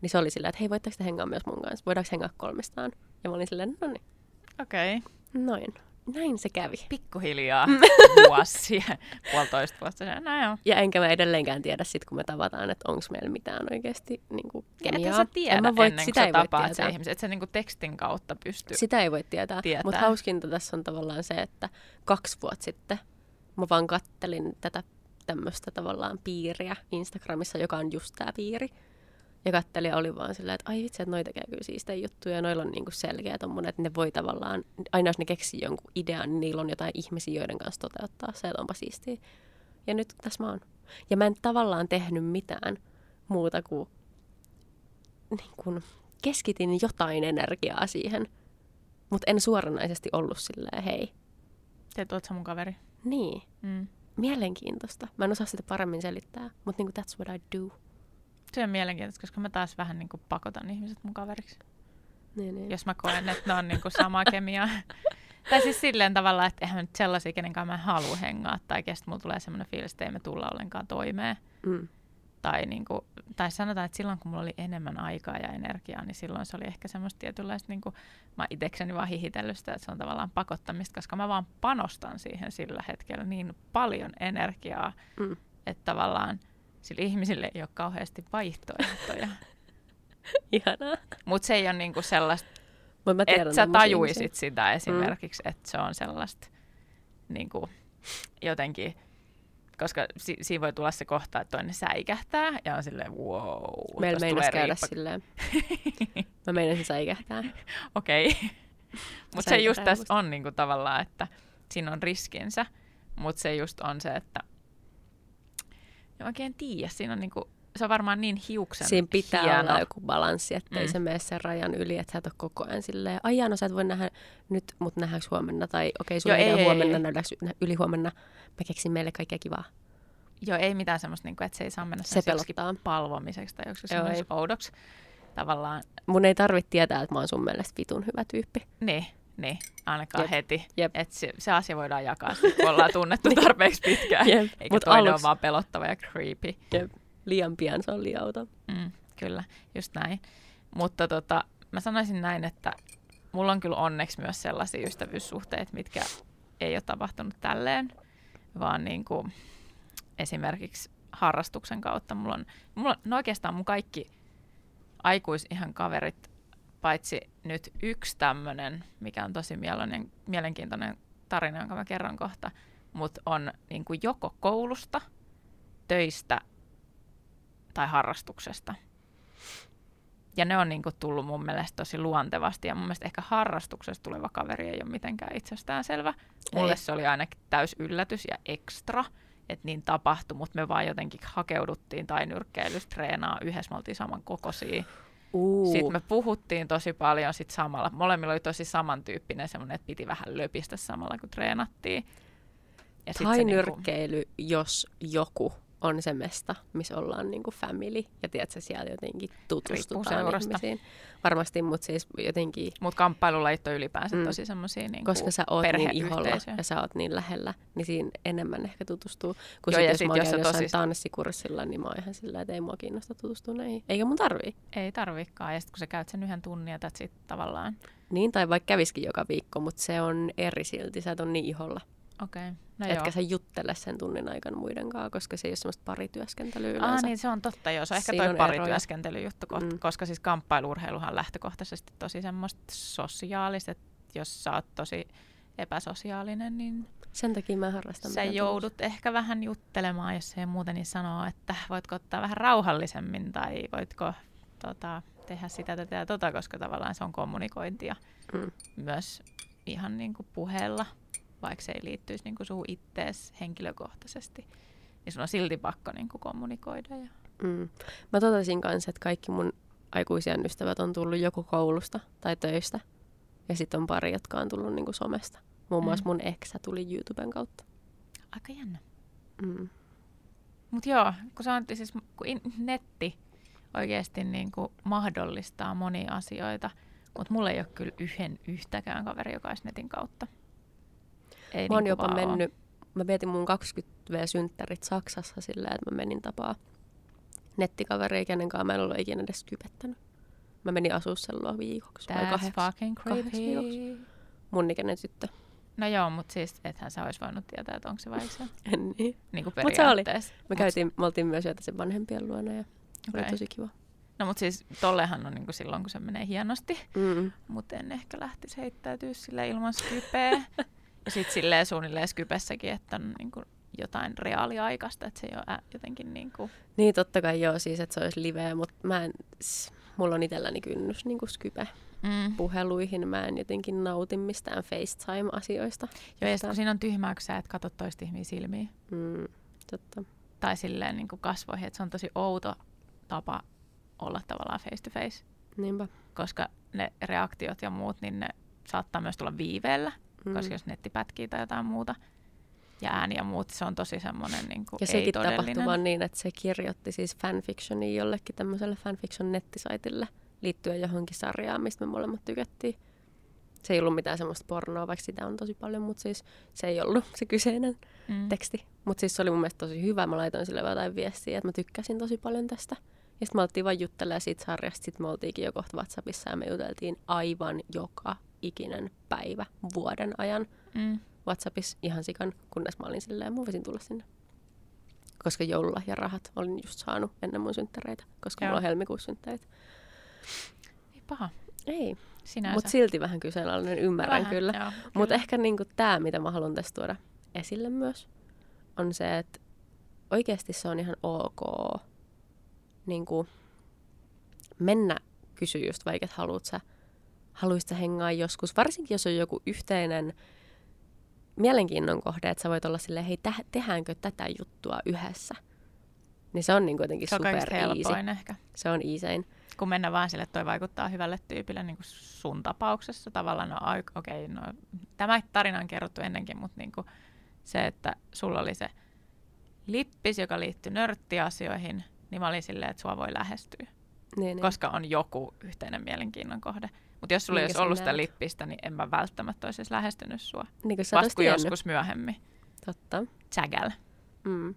S2: niin se oli silleen, että hei, voitteko te hengaa myös mun kanssa? Voidaanko hengaa kolmestaan? Ja mä olin silleen, no niin,
S1: Okei. Okay.
S2: Noin. Näin se kävi.
S1: Pikkuhiljaa [LAUGHS] vuosi, puolitoista vuotta. sen- No joo.
S2: Ja enkä mä edelleenkään tiedä sit, kun me tavataan, että onko meillä mitään oikeasti niin kuin kemiaa.
S1: sä tiedä
S2: En mä voi,
S1: ennen kuin
S2: sitä
S1: sä
S2: ei voi
S1: tapaat sen ihmisen. Että sä niinku tekstin kautta pystyy.
S2: Sitä ei voi tietää.
S1: Tietää.
S2: Mutta hauskinta tässä on tavallaan se, että kaksi vuotta sitten mä vaan kattelin tätä tämmöistä tavallaan piiriä Instagramissa, joka on just tämä piiri. Ja kattelin ja oli vaan silleen, että ai vitsi, että noi tekee kyllä siistejä juttuja. Ja noilla on niinku selkeä tommonen, että ne voi tavallaan, aina jos ne keksii jonkun idean, niin niillä on jotain ihmisiä, joiden kanssa toteuttaa se, että onpa siistiä. Ja nyt tässä mä oon. Ja mä en tavallaan tehnyt mitään muuta kuin, niin kuin keskitin jotain energiaa siihen. Mutta en suoranaisesti ollut silleen, hei,
S1: Te oot mun kaveri.
S2: niin,
S1: Mm.
S2: mielenkiintoista. Mä en osaa sitä paremmin selittää, mutta niinku that's what I do.
S1: Se on mielenkiintoista, koska mä taas vähän niinku pakotan ihmiset mun kaveriksi.
S2: Niin, niin.
S1: Jos mä koen, että ne on niinku samaa kemiaa. [LAUGHS] tai siis silleen tavalla, että eihän mä nyt sellaisia, kenenkaan mä en halua hengaa. Tai kestä mulla tulee semmoinen fiilis, että ei me tulla ollenkaan toimeen.
S2: Mm.
S1: Tai, niinku, tai sanotaan, että silloin kun mulla oli enemmän aikaa ja energiaa, niin silloin se oli ehkä semmoista tietynlaista, niinku, mä itekseni vaan hihitellyt sitä, että se on tavallaan pakottamista, koska mä vaan panostan siihen sillä hetkellä niin paljon energiaa,
S2: Mm.
S1: että tavallaan sillä ihmisille ei ole kauheasti vaihtoehtoja. [LAUGHS]
S2: Ihanaa.
S1: Mutta se ei ole niinku sellaista, että sä tajuisit
S2: ihmisiä.
S1: sitä esimerkiksi, mm. että se on sellaista niinku, jotenkin, koska si- siinä voi tulla se kohta, että toinen säikähtää ja on silleen wow.
S2: Meillä meinas käydä
S1: riippa-
S2: silleen. [LAUGHS] Mä meinasin säikähtää.
S1: Okei. Mutta se just tässä on niinku tavallaan, että siinä on riskinsä, mutta se just on se, että en oikein tiedä, siinä on niinku, se on varmaan niin hiuksen
S2: Siinä pitää
S1: hieno.
S2: olla joku balanssi, ettei
S1: Mm.
S2: se mene sen rajan yli, että sä et ole koko ajan silleen, ai jaa, no sä et voi nähdä nyt, mutta nähdäänkö huomenna, tai okei, sulla
S1: Joo,
S2: ei, huomenna, nähdäänkö yli huomenna, mä keksin meille kaikkea kivaa.
S1: Joo, ei mitään semmoista, niinku, että se ei saa mennä
S2: Se pelottaa.
S1: palvomiseksi tai joskus oudoksi. Tavallaan,
S2: Mun ei tarvitse tietää, että mä oon sun mielestä vitun hyvä tyyppi.
S1: niin, niin ainakaan
S2: Jep.
S1: heti.
S2: Jep.
S1: Että se, se asia voidaan jakaa, sit, kun ollaan tunnettu [LAUGHS] tarpeeksi pitkään.
S2: Jep.
S1: Eikä
S2: Mut
S1: toinen
S2: aluksi-
S1: ole vaan pelottava ja creepy.
S2: Jep. Liian pian se on liiauta.
S1: Mm, kyllä, just näin. Mutta tota, mä sanoisin näin, että mulla on kyllä onneksi myös sellaisia ystävyyssuhteita, mitkä ei ole tapahtunut tälleen, vaan niin kuin esimerkiksi harrastuksen kautta. Mulla on, mulla on no oikeastaan mun kaikki aikuis ihan kaverit, paitsi nyt yksi tämmöinen, mikä on tosi mielenkiintoinen, mielenkiintoinen tarina, jonka mä kerron kohta, mutta on niin kuin joko koulusta, töistä tai harrastuksesta. Ja ne on niin kuin tullut mun mielestä tosi luontevasti. Ja mun mielestä ehkä harrastuksesta tuleva kaveri ei ole mitenkään itsestäänselvä. Mulle
S2: Ei.
S1: se oli ainakin täys yllätys ja ekstra, että niin tapahtui, mutta me vaan jotenkin hakeuduttiin tai nyrkkeilystä treenaa yhdessä. Me oltiin saman kokoisia.
S2: Uu.
S1: Sitten me puhuttiin tosi paljon sit samalla. Molemmilla oli tosi samantyyppinen semmoinen, että piti vähän löpistä samalla kun treenattiin. Ja sit
S2: tai
S1: se niinku-
S2: nyrkkeily, jos joku on se mesta, missä ollaan niinku family. Ja tiedätkö, siellä jotenkin tutustutaan ihmisiin. Varmasti, mutta siis jotenkin,
S1: Mutta kamppailulajit on ylipäänsä
S2: Mm.
S1: tosi semmoisia niin
S2: koska sä oot niin iholla ja sä oot niin lähellä, niin siinä enemmän ehkä tutustuu. Kun
S1: Joo,
S2: sit,
S1: ja
S2: jos
S1: sit
S2: mä oon
S1: jos
S2: jossain
S1: tosi-
S2: tanssikurssilla, niin mä oon ihan sillä, että ei mua kiinnosta tutustua näihin. Eikä mun tarvii.
S1: Ei tarvikaan. Ja sitten kun sä käyt sen yhden tunnin, ja sit tavallaan,
S2: Niin, tai vaikka käviskin joka viikko, mutta se on eri silti. Sä et on niin iholla.
S1: Okei. Okay. No
S2: Etkä
S1: joo.
S2: sä juttele sen tunnin aikana muiden kanssa, koska se ei ole semmoista parityöskentelyä
S1: Ah,
S2: yleensä.
S1: niin se on totta, joo. Se on ehkä
S2: Siinä
S1: toi
S2: on
S1: parityöskentelyjuttu,
S2: Mm.
S1: koska siis kamppailurheiluhan on lähtökohtaisesti tosi semmoista sosiaalista, että jos sä oot tosi epäsosiaalinen, niin
S2: Sen takia mä harrastan.
S1: sä joudut ehkä vähän juttelemaan, jos ei muuten niin sanoa, että voitko ottaa vähän rauhallisemmin tai voitko tota, tehdä sitä, tätä ja tota, koska tavallaan se on kommunikointia
S2: Mm.
S1: myös ihan niin kuin puheella, vaikka se ei liittyisi niin kuin suhun ittees henkilökohtaisesti. Niin sun on silti pakko niin kuin kommunikoida. Ja...
S2: Mm. Mä totesin kanssa, että kaikki mun aikuisien ystävät on tullut joko koulusta tai töistä. Ja sitten on pari, jotka on tullut niinku somesta. Muun
S1: Mm.
S2: muassa mun eksä tuli YouTuben kautta.
S1: Aika jännä.
S2: Mm.
S1: Mutta joo, kun sanottiin siis, kun in, netti oikeasti niin kuin mahdollistaa monia asioita, mutta mulla ei ole kyllä yhden yhtäkään kaveri, joka olisi netin kautta. Ei
S2: Mä oon
S1: niinku
S2: jopa mennyt mä vietin mun 20V-synttärit Saksassa silleen, että mä menin tapaa nettikaveria, kenen kanssa mä en ollut ikinä edes kypettänyt. Mä menin asua sen luo viikoksi.
S1: That's
S2: kahdeksi-
S1: fucking creepy.
S2: viikoksi. Mun ikäinen tyttö.
S1: No joo, mutta siis ethän sä olisi voinut tietää, että onko se vai se.
S2: En [LAUGHS] niin.
S1: Niin kuin
S2: Mut se oli. Me,
S1: Mut-
S2: käytiin, me oltiin myös yötä sen vanhempien luona ja oli
S1: Okei.
S2: tosi kiva.
S1: No mutta siis tollehan on niinku silloin, kun se menee hienosti.
S2: Mm.
S1: Mutta en ehkä lähtisi heittäytyä sille ilman skypeä. [LAUGHS] sitten silleen suunnilleen skypessäkin, että on niinku jotain reaaliaikaista, että se ei ole ä- jotenkin niinku...
S2: Niin totta kai joo, siis että se olisi liveä, mutta mä en, mulla on itselläni kynnys niin kuin Skype
S1: Mm.
S2: puheluihin. Mä en jotenkin nauti mistään FaceTime-asioista.
S1: Joo, ja sit, kun siinä on tyhmää, kun sä et katso toista ihmisiä silmiin.
S2: Mm, totta.
S1: Tai silleen niin kuin kasvoihin, että se on tosi outo tapa olla tavallaan face to face.
S2: Niinpä.
S1: Koska ne reaktiot ja muut, niin ne saattaa myös tulla viiveellä, mm. Koska jos netti pätkii tai jotain muuta. Ja ääni ja muut, se on tosi semmoinen niin kuin
S2: Ja sekin tapahtui vaan niin, että se kirjoitti siis fanfictionia jollekin tämmöiselle fanfiction-nettisaitille liittyen johonkin sarjaan, mistä me molemmat tykättiin. Se ei ollut mitään semmoista pornoa, vaikka sitä on tosi paljon, mutta siis se ei ollut se kyseinen
S1: Mm.
S2: teksti. Mutta siis se oli mun mielestä tosi hyvä. Mä laitoin sille jotain viestiä, että mä tykkäsin tosi paljon tästä. Ja sitten me oltiin vaan juttelemaan siitä sarjasta. Sitten me oltiinkin jo kohta WhatsAppissa ja me juteltiin aivan joka ikinen päivä vuoden ajan
S1: Mm.
S2: WhatsAppissa ihan sikan, kunnes mä olin silleen, mä voisin tulla sinne. Koska joululahjarahat olin just saanut ennen mun synttäreitä, koska
S1: Joo.
S2: mulla on helmikuussa synttäreitä.
S1: Ei paha.
S2: Ei,
S1: Sinänsä.
S2: mutta silti vähän kyseenalainen, ymmärrän
S1: Vähän,
S2: kyllä. Mutta ehkä niinku tämä, mitä mä haluan tässä tuoda esille myös, on se, että oikeasti se on ihan ok niinku mennä kysyä just vaikka, että haluat sä, haluaisit hengaa joskus, varsinkin jos on joku yhteinen mielenkiinnon kohde, että sä voit olla silleen, hei, täh- tehdäänkö tätä juttua yhdessä? Niin se on niin jotenkin
S1: Se on
S2: super
S1: helpoin ehkä.
S2: Se on easein.
S1: Kun mennä vaan sille, että toi vaikuttaa hyvälle tyypille niin kuin sun tapauksessa. Tavallaan, no okei, okay, no, tämä tarina on kerrottu ennenkin, mutta niin kuin se, että sulla oli se lippis, joka liittyi nörttiasioihin, niin mä olin silleen, että sua voi lähestyä,
S2: Niin, niin.
S1: koska on joku yhteinen mielenkiinnon kohde. Mutta jos sulla ei olisi ollut sitä
S2: näet?
S1: lippistä, niin en mä välttämättä olisi edes lähestynyt sua.
S2: niin kuin sä
S1: Vasta joskus myöhemmin.
S2: Totta.
S1: Tsägäl.
S2: Mm.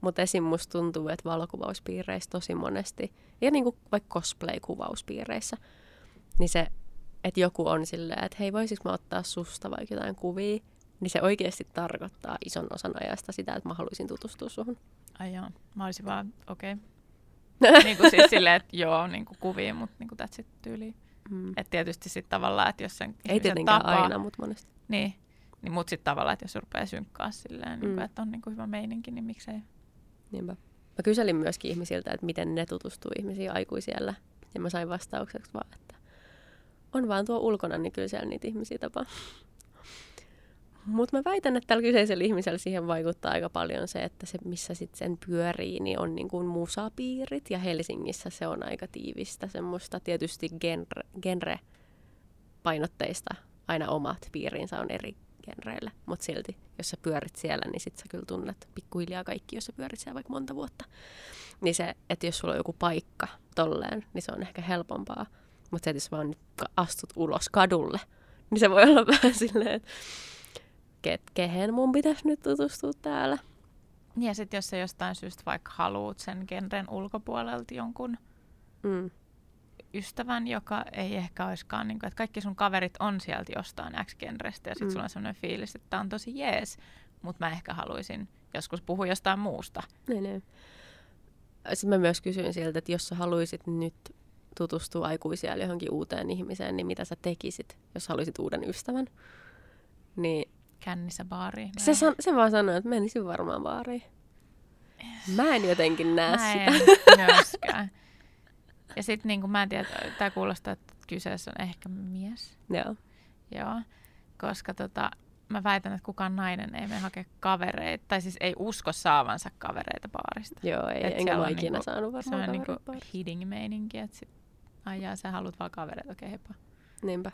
S2: Mutta esim. musta tuntuu, että valokuvauspiireissä tosi monesti, ja niinku vaikka cosplay-kuvauspiireissä, niin se, että joku on silleen, että hei, voisinko mä ottaa susta vaikka jotain kuvia, niin se oikeasti tarkoittaa ison osan ajasta sitä, että mä haluaisin tutustua suhun.
S1: Ai joo, mä olisin vaan, okei. Okay. niin kuin siis silleen, että joo, niin kuin kuviin, mutta niin kuin that's it tyyliin.
S2: Mm.
S1: Että tietysti sitten tavallaan, että jos sen
S2: Ei tietenkään
S1: tapaa,
S2: aina, mutta monesti.
S1: Niin, niin mutta sitten tavallaan, että jos rupeaa synkkaa silleen, niin
S2: Mm.
S1: kuin, että on niin kuin hyvä meininki, niin miksei.
S2: Niinpä. Mä kyselin myöskin ihmisiltä, että miten ne tutustuu ihmisiin aikuisiellä. Ja mä sain vastaukseksi vaan, että on vaan tuo ulkona, niin kyllä siellä niitä ihmisiä tapaa. Mutta mä väitän, että tällä kyseisellä ihmisellä siihen vaikuttaa aika paljon se, että se missä sitten sen pyörii, niin on niin kuin musapiirit. Ja Helsingissä se on aika tiivistä semmoista tietysti genre, genre-painotteista. Aina omat piirinsä on eri genreillä, mutta silti, jos sä pyörit siellä, niin sit sä kyllä tunnet pikkuhiljaa kaikki, jos sä pyörit siellä vaikka monta vuotta. Niin se, että jos sulla on joku paikka tolleen, niin se on ehkä helpompaa. Mutta se, että jos vaan astut ulos kadulle, niin se voi olla [LAUGHS] vähän silleen, että ket, kehen mun pitäisi nyt tutustua täällä.
S1: Ja sitten jos sä jostain syystä vaikka haluut sen genren ulkopuolelta jonkun
S2: Mm.
S1: ystävän, joka ei ehkä olisikaan, niin kuin, että kaikki sun kaverit on sieltä jostain X-genrestä ja sitten
S2: Mm.
S1: mm. sulla on sellainen fiilis, että tämä on tosi jees, mutta mä ehkä haluaisin joskus puhua jostain muusta.
S2: Niin, niin. Sitten mä myös kysyin sieltä, että jos sä haluaisit nyt tutustua aikuisia johonkin uuteen ihmiseen, niin mitä sä tekisit, jos haluaisit uuden ystävän? Niin
S1: Kännissä baariin.
S2: se, san- se vaan sanoi, että menisin varmaan baariin. Mä en jotenkin näe
S1: Mä
S2: sitä.
S1: en myöskään. Ja sitten niin mä en tiedä, tämä kuulostaa, että kyseessä on ehkä mies.
S2: Joo.
S1: Joo, koska tota, mä väitän, että kukaan nainen ei mene hakea kavereita, tai siis ei usko saavansa kavereita baarista.
S2: Joo, ei,
S1: Et
S2: enkä mä
S1: on
S2: ikinä
S1: niinku-
S2: saanut
S1: Se
S2: varmaan
S1: on niinku hitting meininki, että sit, ai jaa, sä haluat vaan kavereita, okei okay, heippa.
S2: Niinpä.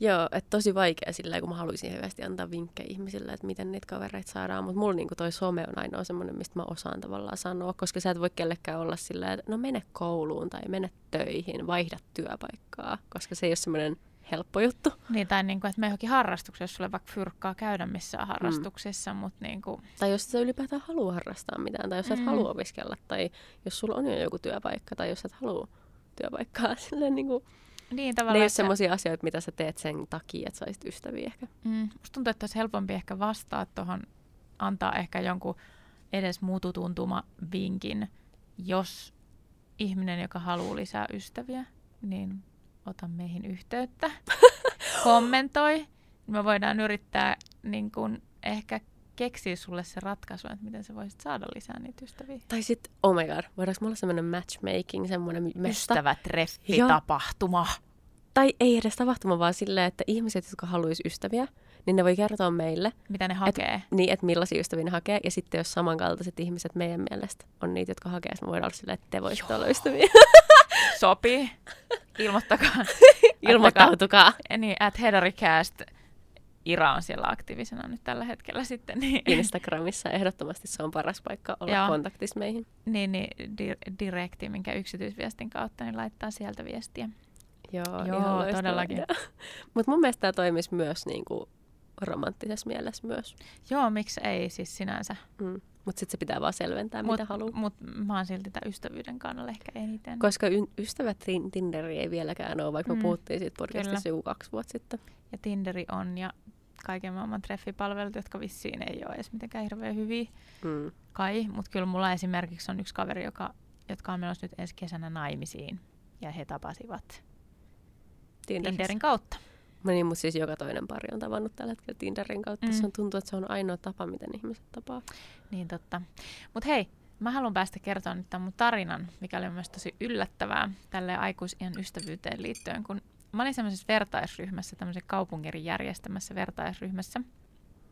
S2: Joo, että tosi vaikea sillä kun mä haluaisin hyvästi antaa vinkkejä ihmisille, että miten niitä kavereita saadaan. Mutta mulla niinku toi some on ainoa semmoinen, mistä mä osaan tavallaan sanoa, koska sä et voi kellekään olla sillä että no mene kouluun tai mene töihin, vaihda työpaikkaa, koska se ei ole semmoinen helppo juttu.
S1: Niin, tai niin kuin, että me johonkin harrastukseen, jos sulle vaikka fyrkkaa käydä missään harrastuksissa, mm. mutta niin kuin...
S2: Tai jos sä ylipäätään haluaa harrastaa mitään, tai jos mm. et halua opiskella, tai jos sulla on jo joku työpaikka, tai jos et halua työpaikkaa, [LAUGHS] silleen niin kuin...
S1: Niin,
S2: tavallaan, ne ei ole semmoisia asioita, mitä sä teet sen takia, että saisit ystäviä ehkä.
S1: Mm. Musta tuntuu, että olisi helpompi ehkä vastaa tuohon, antaa ehkä jonkun edes muututuntuma vinkin, jos ihminen, joka haluaa lisää ystäviä, niin ota meihin yhteyttä, [LAUGHS] kommentoi. Me voidaan yrittää niin kun, ehkä keksiä sulle se ratkaisu, että miten sä voisit saada lisää niitä ystäviä.
S2: Tai sitten, oh my god, voidaanko mulla semmoinen matchmaking, semmoinen
S1: mesta? Ystävätreffi, tapahtuma.
S2: Tai ei edes tapahtuma, vaan silleen, että ihmiset, jotka haluaisi ystäviä, niin ne voi kertoa meille.
S1: Mitä ne hakee.
S2: Et, niin, että millaisia ystäviä ne hakee. Ja sitten jos samankaltaiset ihmiset meidän mielestä on niitä, jotka hakee, me voidaan olla silleen, että te voisitte olla ystäviä.
S1: Sopii. Ilmoittakaa. [LAUGHS]
S2: Ilmoittautukaa.
S1: Niin, at Hedaricast. Ira on siellä aktiivisena nyt tällä hetkellä sitten. Niin.
S2: Instagramissa ehdottomasti se on paras paikka olla Joo. kontaktissa meihin.
S1: Niin, niin di- direkti, minkä yksityisviestin kautta, niin laittaa sieltä viestiä.
S2: Joo, Joo todellakin. [LAUGHS] Mutta mun mielestä tämä toimisi myös niin kuin romanttisessa mielessä myös.
S1: Joo, miksi ei siis sinänsä.
S2: Mm. Mutta sitten se pitää vaan selventää, mut, mitä haluaa.
S1: Mutta mä oon silti tämän ystävyyden kannalla ehkä eniten.
S2: Koska y- ystävät Tinderi ei vieläkään ole, vaikka mm. me puhuttiin siitä podcastissa joku kaksi vuotta sitten.
S1: Ja Tinderi on ja kaiken maailman treffipalvelut, jotka vissiin ei ole edes mitenkään hirveän hyviä. Mm. Kai, mutta kyllä mulla esimerkiksi on yksi kaveri, joka, jotka on menossa nyt ensi kesänä naimisiin. Ja he tapasivat Tinderin kautta.
S2: Mä niin, mutta siis joka toinen pari on tavannut tällä hetkellä Tinderin kautta. Mm. Se on tuntuu, että se on ainoa tapa, miten ihmiset tapaa.
S1: Niin totta. Mutta hei, mä haluan päästä kertoa nyt tämän mun tarinan, mikä oli myös tosi yllättävää tälle aikuisien ystävyyteen liittyen, kun mä olin semmoisessa vertaisryhmässä, tämmöisen kaupungerin järjestämässä vertaisryhmässä,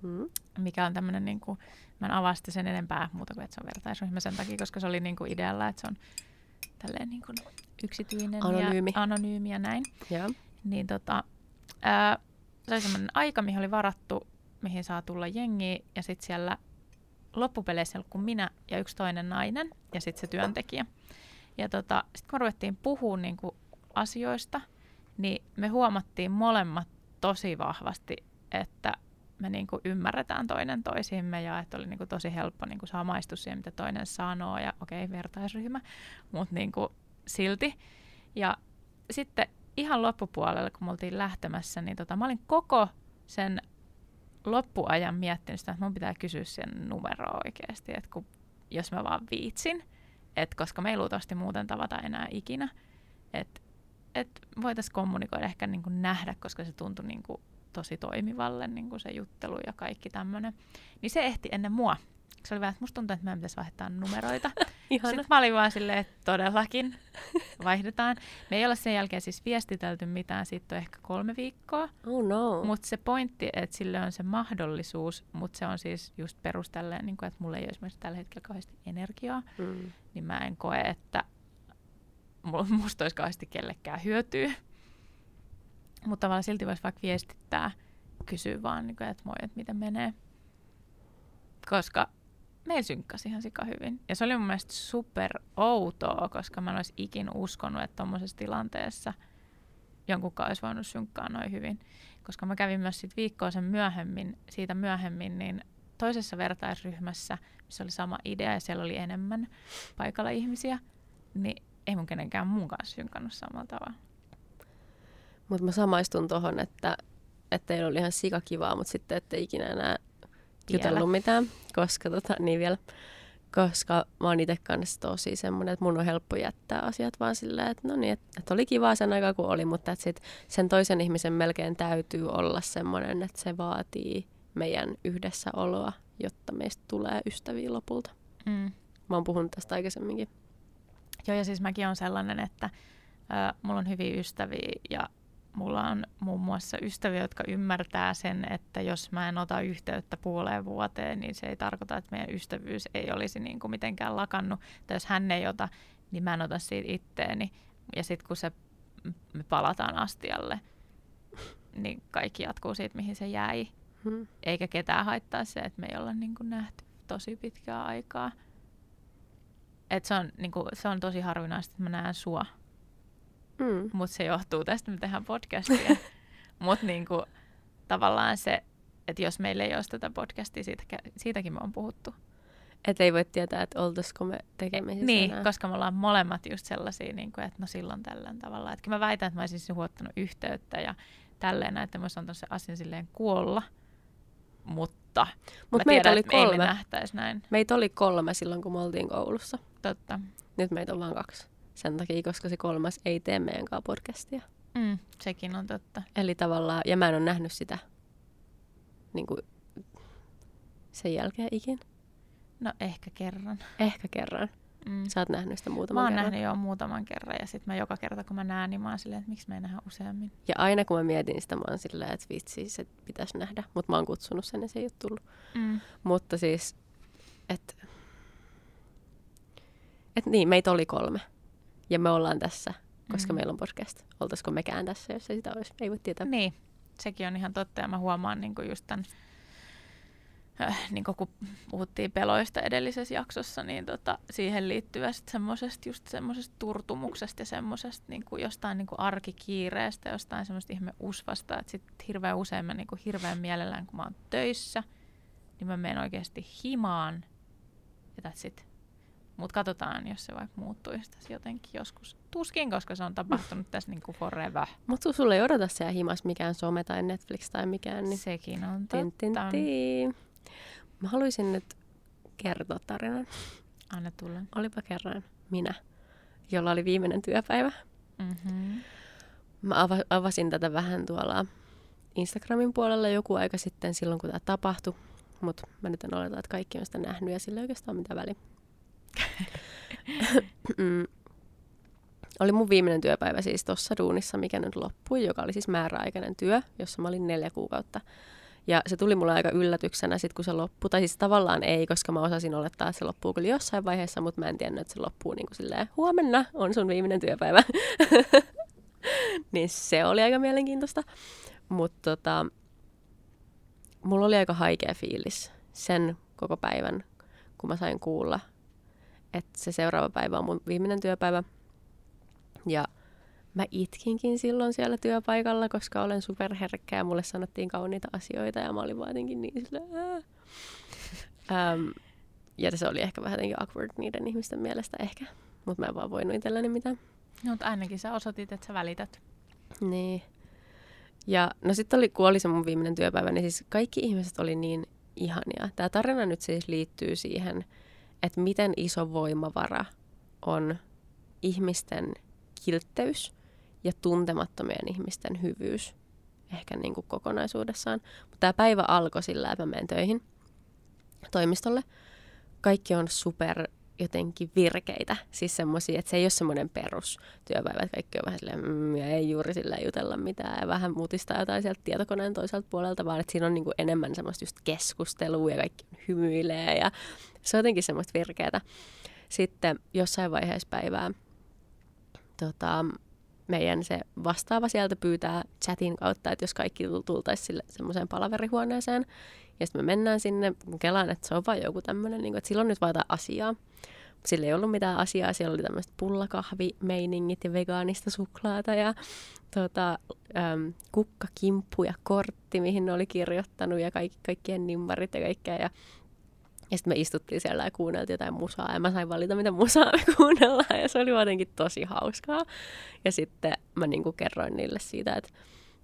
S1: mm. mikä on tämmöinen, niin kuin, mä en avasta sen enempää muuta kuin, että se on vertaisryhmä sen takia, koska se oli niin kuin idealla, että se on tälleen niin kuin yksityinen
S2: anonyymi.
S1: ja anonyymi ja näin.
S2: Ja.
S1: Niin tota, ää, se oli semmoinen aika, mihin oli varattu, mihin saa tulla jengi, ja sitten siellä loppupeleissä kuin minä ja yksi toinen nainen, ja sitten se työntekijä. Ja tota, sitten kun ruvettiin puhua niin kuin asioista, niin me huomattiin molemmat tosi vahvasti, että me niin kuin ymmärretään toinen toisimme ja että oli niin kuin tosi helppo niin kuin samaistua siihen, mitä toinen sanoo ja okei, okay, vertaisryhmä, mutta niin kuin silti. Ja sitten ihan loppupuolella, kun me oltiin lähtemässä, niin tota, mä olin koko sen loppuajan miettinyt sitä, että mun pitää kysyä sen numeroa oikeasti, että kun, jos mä vaan viitsin, että koska me ei luultavasti muuten tavata enää ikinä, että et voitaisiin kommunikoida ehkä niin kuin nähdä, koska se tuntui niin kuin tosi toimivalle niin kuin se juttelu ja kaikki tämmöinen. Niin se ehti ennen mua se oli vähän, että musta tuntuu, että meidän pitäisi vaihtaa numeroita. [LAUGHS] Sitten mä olin vaan silleen, että todellakin vaihdetaan. Me ei ole sen jälkeen siis viestitelty mitään, siitä on ehkä kolme viikkoa.
S2: Oh no.
S1: Mutta se pointti, että sille on se mahdollisuus, mutta se on siis just perustelleen, niin kuin, että mulla ei ole esimerkiksi tällä hetkellä kauheasti energiaa, mm. niin mä en koe, että musta olisi kauheasti kellekään hyötyä. Mutta tavallaan silti voisi vaikka viestittää, kysyä vaan, niin kuin, että moi, että miten menee. Koska meillä synkkasi ihan sika hyvin. Ja se oli mun mielestä super outoa, koska mä en olisi ikin uskonut, että tuommoisessa tilanteessa jonkunkaan olisi voinut synkkaa noin hyvin. Koska mä kävin myös sit viikkoa sen myöhemmin, siitä myöhemmin, niin toisessa vertaisryhmässä, missä oli sama idea ja siellä oli enemmän paikalla ihmisiä, niin ei mun kenenkään muun kanssa synkannut samalla tavalla.
S2: Mutta mä samaistun tuohon, että, että teillä oli ihan sikakivaa, mutta sitten ette ikinä enää jutellut mitään, koska tota, niin vielä, koska mä oon itse kanssa tosi semmoinen, että mun on helppo jättää asiat vaan silleen, että no niin, että, että oli kiva sen aikaa kun oli, mutta että sit sen toisen ihmisen melkein täytyy olla semmoinen, että se vaatii meidän yhdessäoloa, jotta meistä tulee ystäviä lopulta. Mm. Mä oon puhunut tästä aikaisemminkin.
S1: Joo, ja siis mäkin on sellainen, että ö, mulla on hyviä ystäviä ja mulla on muun muassa ystäviä, jotka ymmärtää sen, että jos mä en ota yhteyttä puoleen vuoteen, niin se ei tarkoita, että meidän ystävyys ei olisi niin kuin mitenkään lakannut. Tai jos hän ei ota, niin mä en ota siitä itteeni. Ja sitten kun se, me palataan astialle, niin kaikki jatkuu siitä, mihin se jäi. Hmm. Eikä ketään haittaa se, että me ei olla niin kuin nähty tosi pitkää aikaa. Et se, on, niin kuin, se on tosi harvinaista, että mä näen sua
S2: Mm.
S1: Mutta se johtuu tästä, me tehdään podcastia. [LAUGHS] Mutta niinku, tavallaan se, että jos meillä ei olisi tätä podcastia, siitä, siitäkin me on puhuttu.
S2: Että ei voi tietää, että oltaisiko me tekemisissä
S1: Niin,
S2: enää.
S1: koska me ollaan molemmat just sellaisia, niin kuin, että no silloin tällään tavalla. Että mä väitän, että mä olisin huottanut yhteyttä ja tälleen, että mä olisin antanut se asian silleen kuolla. Mutta
S2: Mut
S1: mä
S2: meitä
S1: tiedän,
S2: oli
S1: että ei me
S2: kolme.
S1: nähtäisi näin.
S2: Meitä oli kolme silloin, kun me oltiin koulussa.
S1: Totta.
S2: Nyt meitä on vain kaksi. Sen takia, koska se kolmas ei tee meidän kanssa podcastia.
S1: Mm, sekin on totta.
S2: Eli tavallaan, ja mä en ole nähnyt sitä niin kuin, sen jälkeen ikin.
S1: No ehkä kerran.
S2: Ehkä kerran.
S1: Mm.
S2: Sä oot nähnyt sitä
S1: Mä
S2: muutaman
S1: oon
S2: kerran.
S1: nähnyt jo muutaman kerran ja sitten mä joka kerta kun mä näen, niin mä oon silleen, että miksi me ei nähdä useammin.
S2: Ja aina kun mä mietin sitä, mä oon silleen, että vitsi, se pitäisi nähdä. Mutta mä oon kutsunut sen ja se ei ole tullut.
S1: Mm.
S2: Mutta siis, että et niin, meitä oli kolme. Ja me ollaan tässä, koska
S1: Mm.
S2: meillä on podcast. Oltaisiko mekään tässä, jos ei sitä olisi? Ei voi tietää.
S1: Niin, sekin on ihan totta ja mä huomaan niin kuin just tämän, äh, niin kun puhuttiin peloista edellisessä jaksossa, niin tota, siihen liittyvästä semmoisesta just semmoisesta turtumuksesta ja semmoisesta niin kuin jostain niin kuin arkikiireestä, jostain semmoista ihme usvasta, että sit hirveän usein mä niin kuin hirveän mielellään, kun mä oon töissä, niin mä menen oikeasti himaan ja that's it. Mutta katsotaan, jos se vaikka muuttuisi tässä jotenkin joskus. Tuskin, koska se on tapahtunut tässä niin kuin forever.
S2: Mutta sulle ei odota siellä himas mikään some tai Netflix tai mikään. Niin
S1: Sekin on
S2: tin, tin,
S1: totta.
S2: tin. Mä haluaisin nyt kertoa tarinan.
S1: Anna tulla.
S2: Olipa kerran minä, jolla oli viimeinen työpäivä.
S1: Mm-hmm.
S2: Mä ava- avasin tätä vähän tuolla Instagramin puolella joku aika sitten silloin, kun tämä tapahtui. Mutta mä nyt en oleta, että kaikki on sitä nähnyt ja sillä ei oikeastaan mitään väliä. Mm. oli mun viimeinen työpäivä siis tuossa duunissa, mikä nyt loppui, joka oli siis määräaikainen työ, jossa mä olin neljä kuukautta. Ja se tuli mulle aika yllätyksenä sitten, kun se loppui. Tai siis tavallaan ei, koska mä osasin olettaa, että se loppuu kyllä jossain vaiheessa, mutta mä en tiennyt, että se loppuu niin kuin silleen, huomenna on sun viimeinen työpäivä. [LAUGHS] niin se oli aika mielenkiintoista. Mutta tota, mulla oli aika haikea fiilis sen koko päivän, kun mä sain kuulla, että se seuraava päivä on mun viimeinen työpäivä. Ja mä itkinkin silloin siellä työpaikalla, koska olen superherkkä ja mulle sanottiin kauniita asioita ja mä olin vaan jotenkin niin sillä, ähm, Ja se oli ehkä vähän jotenkin awkward niiden ihmisten mielestä ehkä, mutta mä en vaan voinut itselleni mitään.
S1: No, mutta ainakin sä osoitit, että sä välität.
S2: Niin. Ja no sitten oli, kun oli se mun viimeinen työpäivä, niin siis kaikki ihmiset oli niin ihania. Tämä tarina nyt siis liittyy siihen, että miten iso voimavara on ihmisten kiltteys ja tuntemattomien ihmisten hyvyys ehkä niin kuin kokonaisuudessaan. Mutta tämä päivä alkoi sillä, että mä menen töihin toimistolle. Kaikki on super jotenkin virkeitä. Siis semmoisia, että se ei ole semmoinen perustyöpäivä, että kaikki on vähän silleen, mm, ja ei juuri sillä jutella mitään ja vähän mutistaa jotain sieltä tietokoneen toiselta puolelta, vaan että siinä on niinku enemmän semmoista just keskustelua ja kaikki hymyilee ja se on jotenkin semmoista virkeätä. Sitten jossain vaiheessa päivää tota, meidän se vastaava sieltä pyytää chatin kautta, että jos kaikki tultaisiin sille semmoiseen palaverihuoneeseen. Ja sitten me mennään sinne, kelaan, että se on vaan joku tämmöinen, niin että sillä on nyt vaan jotain asiaa. Sillä ei ollut mitään asiaa, siellä oli tämmöiset pullakahvimeiningit ja vegaanista suklaata ja tota, äm, kukkakimppu ja kortti, mihin ne oli kirjoittanut ja kaikki, kaikkien nimmarit ja kaikkea. Ja ja sitten me istuttiin siellä ja kuunneltiin jotain musaa ja mä sain valita, mitä musaa me [LAUGHS] kuunnellaan ja se oli jotenkin tosi hauskaa. Ja sitten mä niinku kerroin niille siitä, että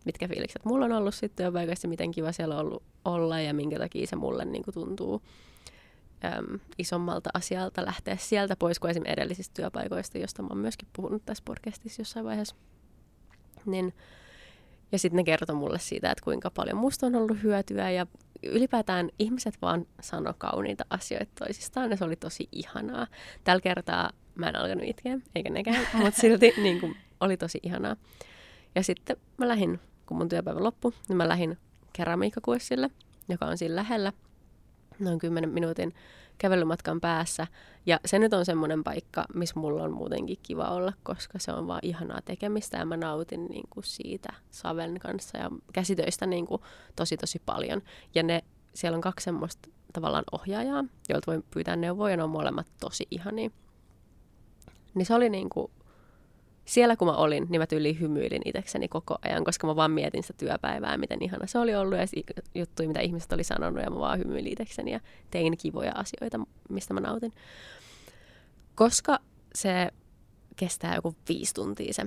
S2: mitkä fiilikset mulla on ollut sitten työpaikassa, miten kiva siellä on ollut olla ja minkä takia se mulle niinku tuntuu äm, isommalta asialta lähteä sieltä pois kuin esimerkiksi edellisistä työpaikoista, josta mä oon myöskin puhunut tässä podcastissa jossain vaiheessa. Niin, ja sitten ne kertoi mulle siitä, että kuinka paljon musta on ollut hyötyä ja ylipäätään ihmiset vaan sano kauniita asioita toisistaan ja se oli tosi ihanaa. Tällä kertaa mä en alkanut itkeä, eikä nekään, [LAUGHS] mutta silti niin kuin, oli tosi ihanaa. Ja sitten mä lähdin, kun mun työpäivä loppui, niin mä lähdin keramiikkakurssille, joka on siinä lähellä, noin 10 minuutin kävelymatkan päässä. Ja se nyt on semmoinen paikka, missä mulla on muutenkin kiva olla, koska se on vaan ihanaa tekemistä ja mä nautin niin kuin siitä Saven kanssa ja käsitöistä niin kuin tosi tosi paljon. Ja ne, siellä on kaksi semmoista tavallaan ohjaajaa, joilta voi pyytää neuvoja, ja ne on molemmat tosi ihania. Niin se oli niin kuin siellä kun mä olin, niin mä tyyliin hymyilin itsekseni koko ajan, koska mä vaan mietin sitä työpäivää, miten ihana se oli ollut ja juttuja, mitä ihmiset oli sanonut ja mä vaan hymyilin itsekseni ja tein kivoja asioita, mistä mä nautin. Koska se kestää joku viisi tuntia se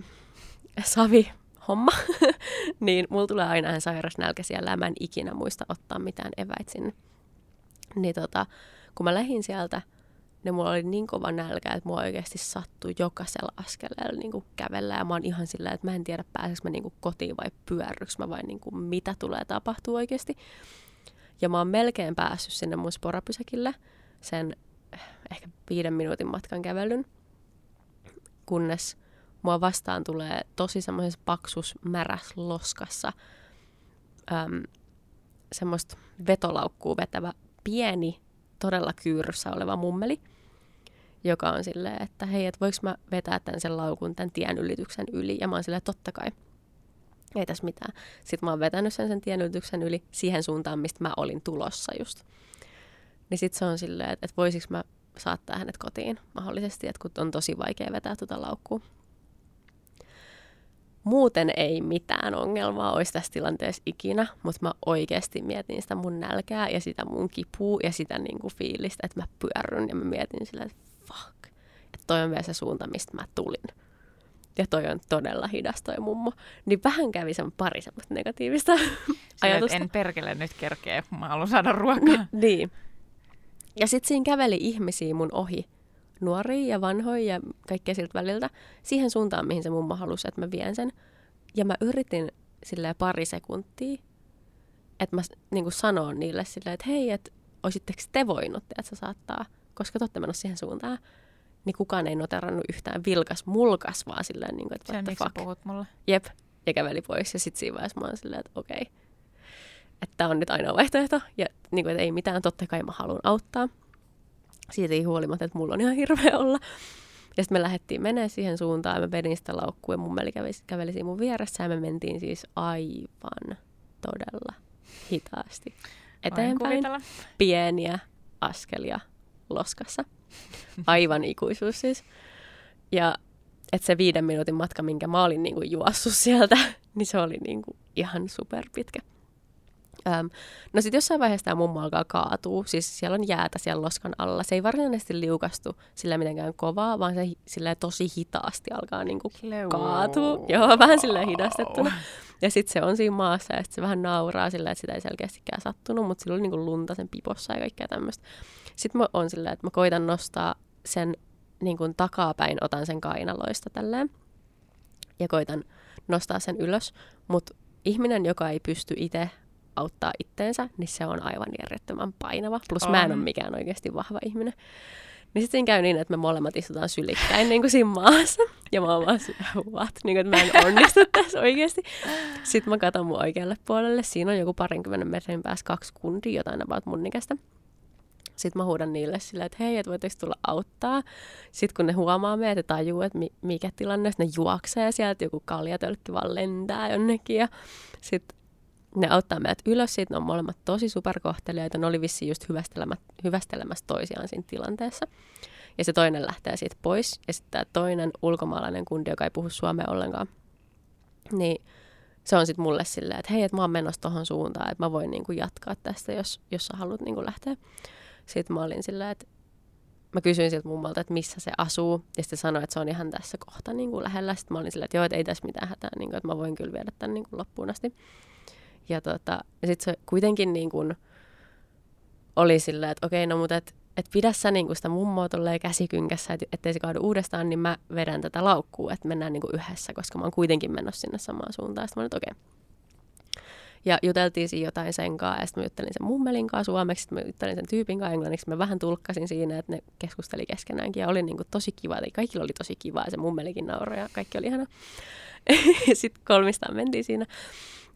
S2: savi homma, [LAUGHS] niin mulla tulee aina ihan sairas nälkä siellä ja mä en ikinä muista ottaa mitään eväit sinne. Niin tota, kun mä lähdin sieltä, niin mulla oli niin kova nälkä, että mua oikeasti sattui jokaisella askeleella niin kävellä. Ja mä oon ihan sillä, että mä en tiedä pääseekö mä niin kotiin vai pyörryks mä vai niin kuin mitä tulee tapahtuu oikeasti. Ja mä oon melkein päässyt sinne mun sporapysäkille sen eh, ehkä viiden minuutin matkan kävelyn, kunnes mua vastaan tulee tosi semmoisessa paksus märäs loskassa äm, semmoista vetolaukkuu vetävä pieni, todella kyyryssä oleva mummeli, joka on silleen, että hei, että voiko mä vetää tämän sen laukun tämän tien ylityksen yli? Ja mä oon silleen, totta kai. Ei tässä mitään. Sitten mä oon vetänyt sen sen tien ylityksen yli siihen suuntaan, mistä mä olin tulossa just. Niin sitten se on silleen, että, että voisiko mä saattaa hänet kotiin mahdollisesti, että kun on tosi vaikea vetää tuota laukkua muuten ei mitään ongelmaa olisi tässä tilanteessa ikinä, mutta mä oikeasti mietin sitä mun nälkää ja sitä mun kipua ja sitä niin kuin fiilistä, että mä pyörryn ja mä mietin sillä, että fuck, että toi on vielä se suunta, mistä mä tulin. Ja toi on todella hidas toi mummo. Niin vähän kävi sen pari semmoista negatiivista ajatusta.
S1: en perkele nyt kerkeä, mä haluan saada ruokaa. [LAUGHS]
S2: niin. Ja sitten siinä käveli ihmisiä mun ohi, nuoria ja vanhoja ja kaikkea siltä väliltä siihen suuntaan, mihin se mummo halusi, että mä vien sen. Ja mä yritin sille pari sekuntia, että mä niin sanon niille silleen, että hei, että olisitteko te voinut, että se saattaa, koska totte menossa siihen suuntaan, niin kukaan ei noterannut yhtään vilkas mulkas, vaan silleen, niin kuin, että what the fuck.
S1: puhut mulle.
S2: Jep, ja käveli pois. Ja sitten siinä vaiheessa mä oon silleen, että okei, okay. että on nyt ainoa vaihtoehto. Ja niin kuin, että ei mitään, totta kai mä haluan auttaa siitä ei huolimatta, että mulla on ihan hirveä olla. Ja sitten me lähdettiin menemään siihen suuntaan, ja mä vedin sitä laukkua, ja mummeli käveli, käveli siinä mun vieressä, ja me mentiin siis aivan todella hitaasti eteenpäin. Pieniä askelia loskassa. Aivan ikuisuus siis. Ja että se viiden minuutin matka, minkä mä olin niinku juossut sieltä, [LAUGHS] niin se oli niinku ihan superpitkä. Öm, no sitten jossain vaiheessa tämä mummo alkaa kaatua, siis siellä on jäätä siellä loskan alla. Se ei varsinaisesti liukastu sillä mitenkään kovaa, vaan se sillä tosi hitaasti alkaa niinku kaatua. Joo, vähän sillä hidastettuna. Ja sitten se on siinä maassa ja sitten se vähän nauraa sillä, että sitä ei selkeästikään sattunut, mutta sillä oli niinku lunta sen pipossa ja kaikkea tämmöistä. Sitten mä on sillä, että mä koitan nostaa sen niin kuin takapäin, otan sen kainaloista tälleen ja koitan nostaa sen ylös, mutta ihminen, joka ei pysty itse auttaa itteensä, niin se on aivan järjettömän painava. Plus on. mä en ole mikään oikeasti vahva ihminen. Niin sitten siinä käy niin, että me molemmat istutaan sylikkäin niin kuin siinä maassa. Ja mä oon vaan what? Niin kuin, että mä en onnistu [LAUGHS] tässä oikeasti. Sitten mä katson mun oikealle puolelle. Siinä on joku parinkymmenen metrin päässä kaksi kundia, jotain about mun ikästä. Sitten mä huudan niille silleen, että hei, että voitteko tulla auttaa. Sitten kun ne huomaa meitä, että tajuu, että mikä tilanne, ne juoksee sieltä, joku kaljatölkki vaan lentää jonnekin. Ja sitten ne auttaa meidät ylös, siitä ne on molemmat tosi superkohtelijoita, ne oli vissiin just hyvästelemässä toisiaan siinä tilanteessa. Ja se toinen lähtee siitä pois, ja sitten tämä toinen ulkomaalainen kundi, joka ei puhu suomea ollenkaan, niin se on sitten mulle silleen, että hei, että mä oon menossa tohon suuntaan, että mä voin niinku jatkaa tästä, jos, jos sä haluat niinku lähteä. Sitten mä olin silleen, että mä kysyin siltä mummalta, että missä se asuu, ja sitten sanoi, että se on ihan tässä kohta niin kuin lähellä. Sitten mä olin silleen, että joo, että ei tässä mitään hätää, niin kuin, että mä voin kyllä viedä tämän niin kuin loppuun asti. Ja, tota, ja sitten se kuitenkin niin kuin oli silleen, että okei, no mutta et, et pidä sä niin kuin sitä mummoa tolleen käsikynkässä, et, ettei se kaadu uudestaan, niin mä vedän tätä laukkuu, että mennään niin kuin yhdessä, koska mä oon kuitenkin menossa sinne samaan suuntaan. Sitten mä olin, okei. Ja juteltiin siinä jotain sen kanssa, ja sitten mä juttelin sen mummelin kanssa suomeksi, sitten mä juttelin sen tyypin kanssa englanniksi. Mä vähän tulkkasin siinä, että ne keskusteli keskenäänkin, ja oli niin kuin tosi kiva, eli kaikilla oli tosi kiva, ja se mummelikin nauroi, ja kaikki oli ihana. [LAUGHS] sitten kolmistaan mentiin siinä.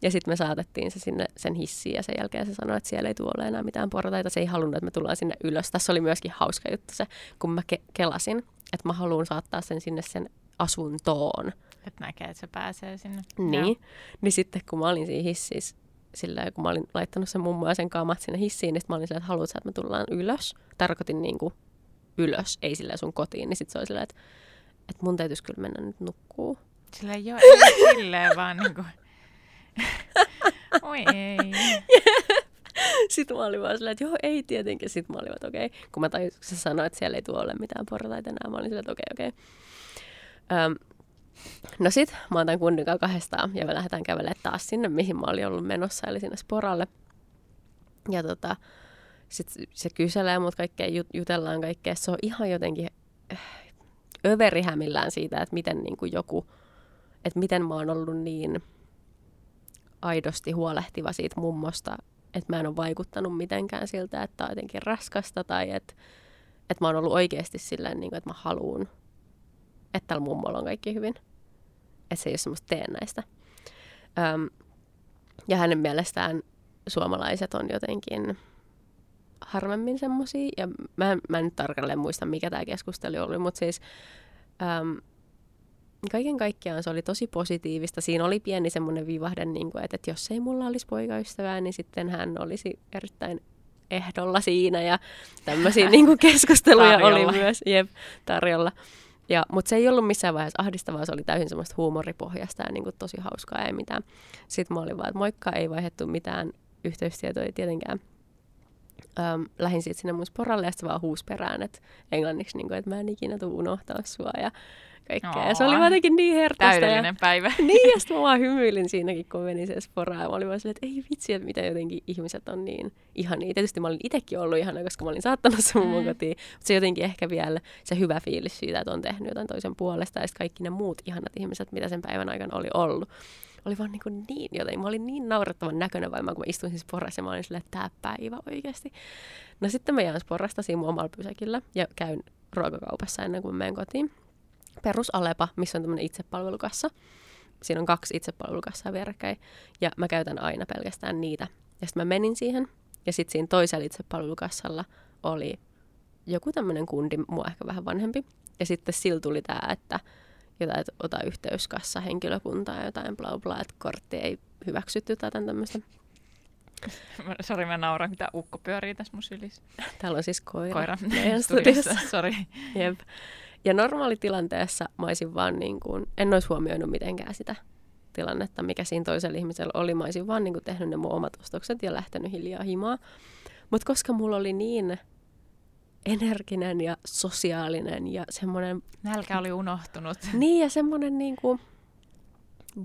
S2: Ja sitten me saatettiin se sinne sen hissiin ja sen jälkeen se sanoi, että siellä ei tule enää mitään portaita. Se ei halunnut, että me tullaan sinne ylös. Tässä oli myöskin hauska juttu se, kun mä ke- kelasin, että mä haluan saattaa sen sinne sen asuntoon.
S1: Että näkee, että se pääsee sinne.
S2: Niin. Joo. Niin sitten kun mä olin siinä hississä, sillä kun mä olin laittanut sen mummo ja sen kamat sinne hissiin, niin mä olin silleen, että haluatko että me tullaan ylös. Tarkoitin niin kuin ylös, ei sillä sun kotiin. Niin sitten se oli silleen, että että mun täytyisi kyllä mennä nyt nukkuu.
S1: Sillä ei ole ei silleen vaan niinku... Oi ei. [LAUGHS]
S2: Sitten mä olin vaan silleen, että joo, ei tietenkin. Sitten mä olin että okei. Okay. Kun mä tajusin, kun se sanoi, että siellä ei tule ole mitään portaita enää, mä olin silleen, että okei, okay, okei. Okay. No sit mä kundin kanssa kahdestaan ja me lähdetään kävelemään taas sinne, mihin mä olin ollut menossa, eli sinne Sporalle. Ja tota, sitten se kyselee mut kaikkea, jut- jutellaan kaikkea. Se on ihan jotenkin äh, överihämillään siitä, että miten niin kuin joku, että miten mä oon ollut niin aidosti huolehtiva siitä mummosta, että mä en ole vaikuttanut mitenkään siltä, että on jotenkin raskasta tai että, että mä oon ollut oikeasti silleen, niin kuin, että mä haluun, että tällä mummolla on kaikki hyvin. Että se ei ole semmoista teennäistä. Öm, ja hänen mielestään suomalaiset on jotenkin harvemmin semmoisia. Ja mä, mä en nyt tarkalleen muista, mikä tämä keskustelu oli, mutta siis äm, kaiken kaikkiaan se oli tosi positiivista. Siinä oli pieni semmoinen vivahde, niin kuin, että, että jos ei mulla olisi poikaystävää, niin sitten hän olisi erittäin ehdolla siinä ja tämmöisiä [LAUGHS] niin kuin keskusteluja oli myös jep, tarjolla. Ja, mutta se ei ollut missään vaiheessa ahdistavaa, se oli täysin semmoista huumoripohjasta ja niin kuin tosi hauskaa, ei mitään. Sitten mä olin vaan, että moikka, ei vaihdettu mitään yhteystietoja tietenkään äm, lähdin sitten sinne mun sporalle ja sitten vaan huus perään, että englanniksi, niin kuin, että mä en ikinä tule unohtaa sua ja kaikkea. Ja se oli jotenkin niin hertaista.
S1: Täydellinen ja, päivä. [LAUGHS]
S2: niin, ja sitten mä vaan hymyilin siinäkin, kun menin siihen sporaan. Ja mä olin vaan silleen, että ei vitsi, että mitä jotenkin ihmiset on niin ihania. Tietysti mä olin itsekin ollut ihana, koska mä olin saattanut sen mun mm. kotiin. Mutta se jotenkin ehkä vielä se hyvä fiilis siitä, että on tehnyt jotain toisen puolesta. Ja sitten kaikki ne muut ihanat ihmiset, mitä sen päivän aikana oli ollut oli vaan niin, kuin niin joten mä olin niin naurettavan näköinen vaan, kun mä istuin siis porrassa ja mä olin silleen, että tämä päivä oikeasti. No sitten mä jään porrasta siinä omalla pysäkillä ja käyn ruokakaupassa ennen kuin mä menen kotiin. Perus Alepa, missä on tämmöinen itsepalvelukassa. Siinä on kaksi itsepalvelukassaa vierekkäin ja mä käytän aina pelkästään niitä. Ja sitten mä menin siihen ja sitten siinä toisella itsepalvelukassalla oli joku tämmöinen kundi, mua ehkä vähän vanhempi. Ja sitten sillä tuli tämä, että jotain, että ota yhteys henkilökuntaa ja jotain bla bla, että kortti ei hyväksytty tai tämmöistä. [LAUGHS]
S1: Sori, mä nauran, mitä ukko pyörii tässä mun sylissä.
S2: Täällä on siis koira,
S1: koira meidän studiossa. Sori.
S2: Jep. Ja normaalitilanteessa mä olisin vaan niin kuin, en olisi huomioinut mitenkään sitä tilannetta, mikä siinä toisella ihmisellä oli. Mä olisin vaan niin kuin tehnyt ne mun omat ostokset ja lähtenyt hiljaa himaa. Mutta koska mulla oli niin energinen ja sosiaalinen ja semmoinen...
S1: Nälkä oli unohtunut.
S2: Niin ja semmoinen niin kuin,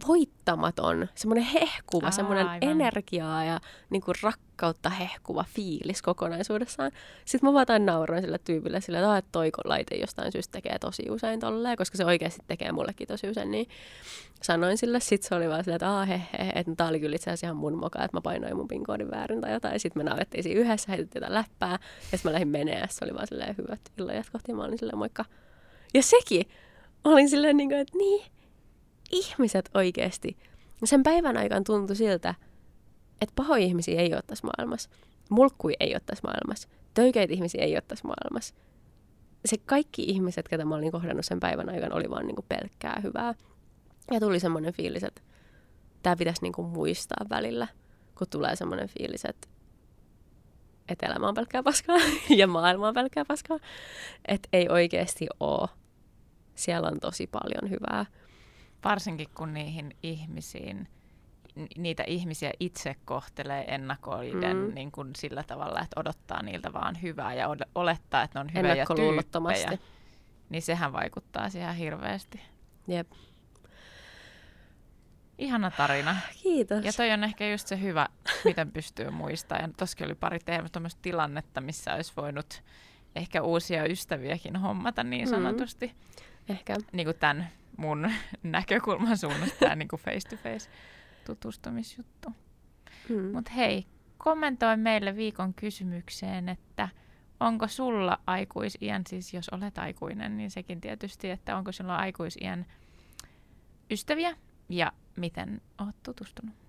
S2: voittamaton, semmoinen hehkuva, Aa, semmoinen aivan. energiaa ja niin kuin rakkautta hehkuva fiilis kokonaisuudessaan. Sitten mä vaan nauroin sille tyypille sille, että toi laite jostain syystä tekee tosi usein tolleen, koska se oikeasti tekee mullekin tosi usein, niin sanoin sille. Sitten se oli vaan silleen, että he, he, että tää oli kyllä itse asiassa ihan mun moka, että mä painoin mun pinkoodin väärin tai jotain. Sitten me naurettiin siinä yhdessä, heitettiin jotain läppää ja sitten mä lähdin menee se oli vaan silleen hyvät illanjatkot ja mä olin silleen moikka. Ja sekin, olin silleen niin kuin, että niin, ihmiset oikeasti, sen päivän aikaan tuntui siltä, että pahoja ihmisiä ei ole tässä maailmassa. Mulkkui ei ole tässä maailmassa. Töykeitä ihmisiä ei ole tässä maailmassa. Se kaikki ihmiset, ketä mä olin kohdannut sen päivän aikana, oli vaan niinku pelkkää hyvää. Ja tuli semmoinen fiilis, että tämä pitäisi niinku muistaa välillä, kun tulee semmoinen fiilis, että että elämä on pelkkää paskaa [LAUGHS] ja maailma on pelkkää paskaa. Että ei oikeasti ole. Siellä on tosi paljon hyvää.
S1: Varsinkin kun niihin ihmisiin, niitä ihmisiä itse kohtelee ennakoiden mm. niin kuin sillä tavalla, että odottaa niiltä vaan hyvää ja od- olettaa, että ne on hyviä tyyppejä. Niin sehän vaikuttaa siihen hirveästi.
S2: Jep.
S1: Ihana tarina.
S2: Kiitos.
S1: Ja toi on ehkä just se hyvä, miten pystyy muistamaan. Ja toskin oli pari tämmöistä tilannetta, missä olisi voinut ehkä uusia ystäviäkin hommata niin mm. sanotusti.
S2: Mm. Ehkä.
S1: Niin kuin tämän mun [LAUGHS] näkökulman suunnasta tämä niin face-to-face tutustumisjuttu. Mm. Mutta hei, kommentoi meille viikon kysymykseen, että onko sulla aikuisiän, siis jos olet aikuinen, niin sekin tietysti, että onko sulla aikuisiän ystäviä ja miten olet tutustunut?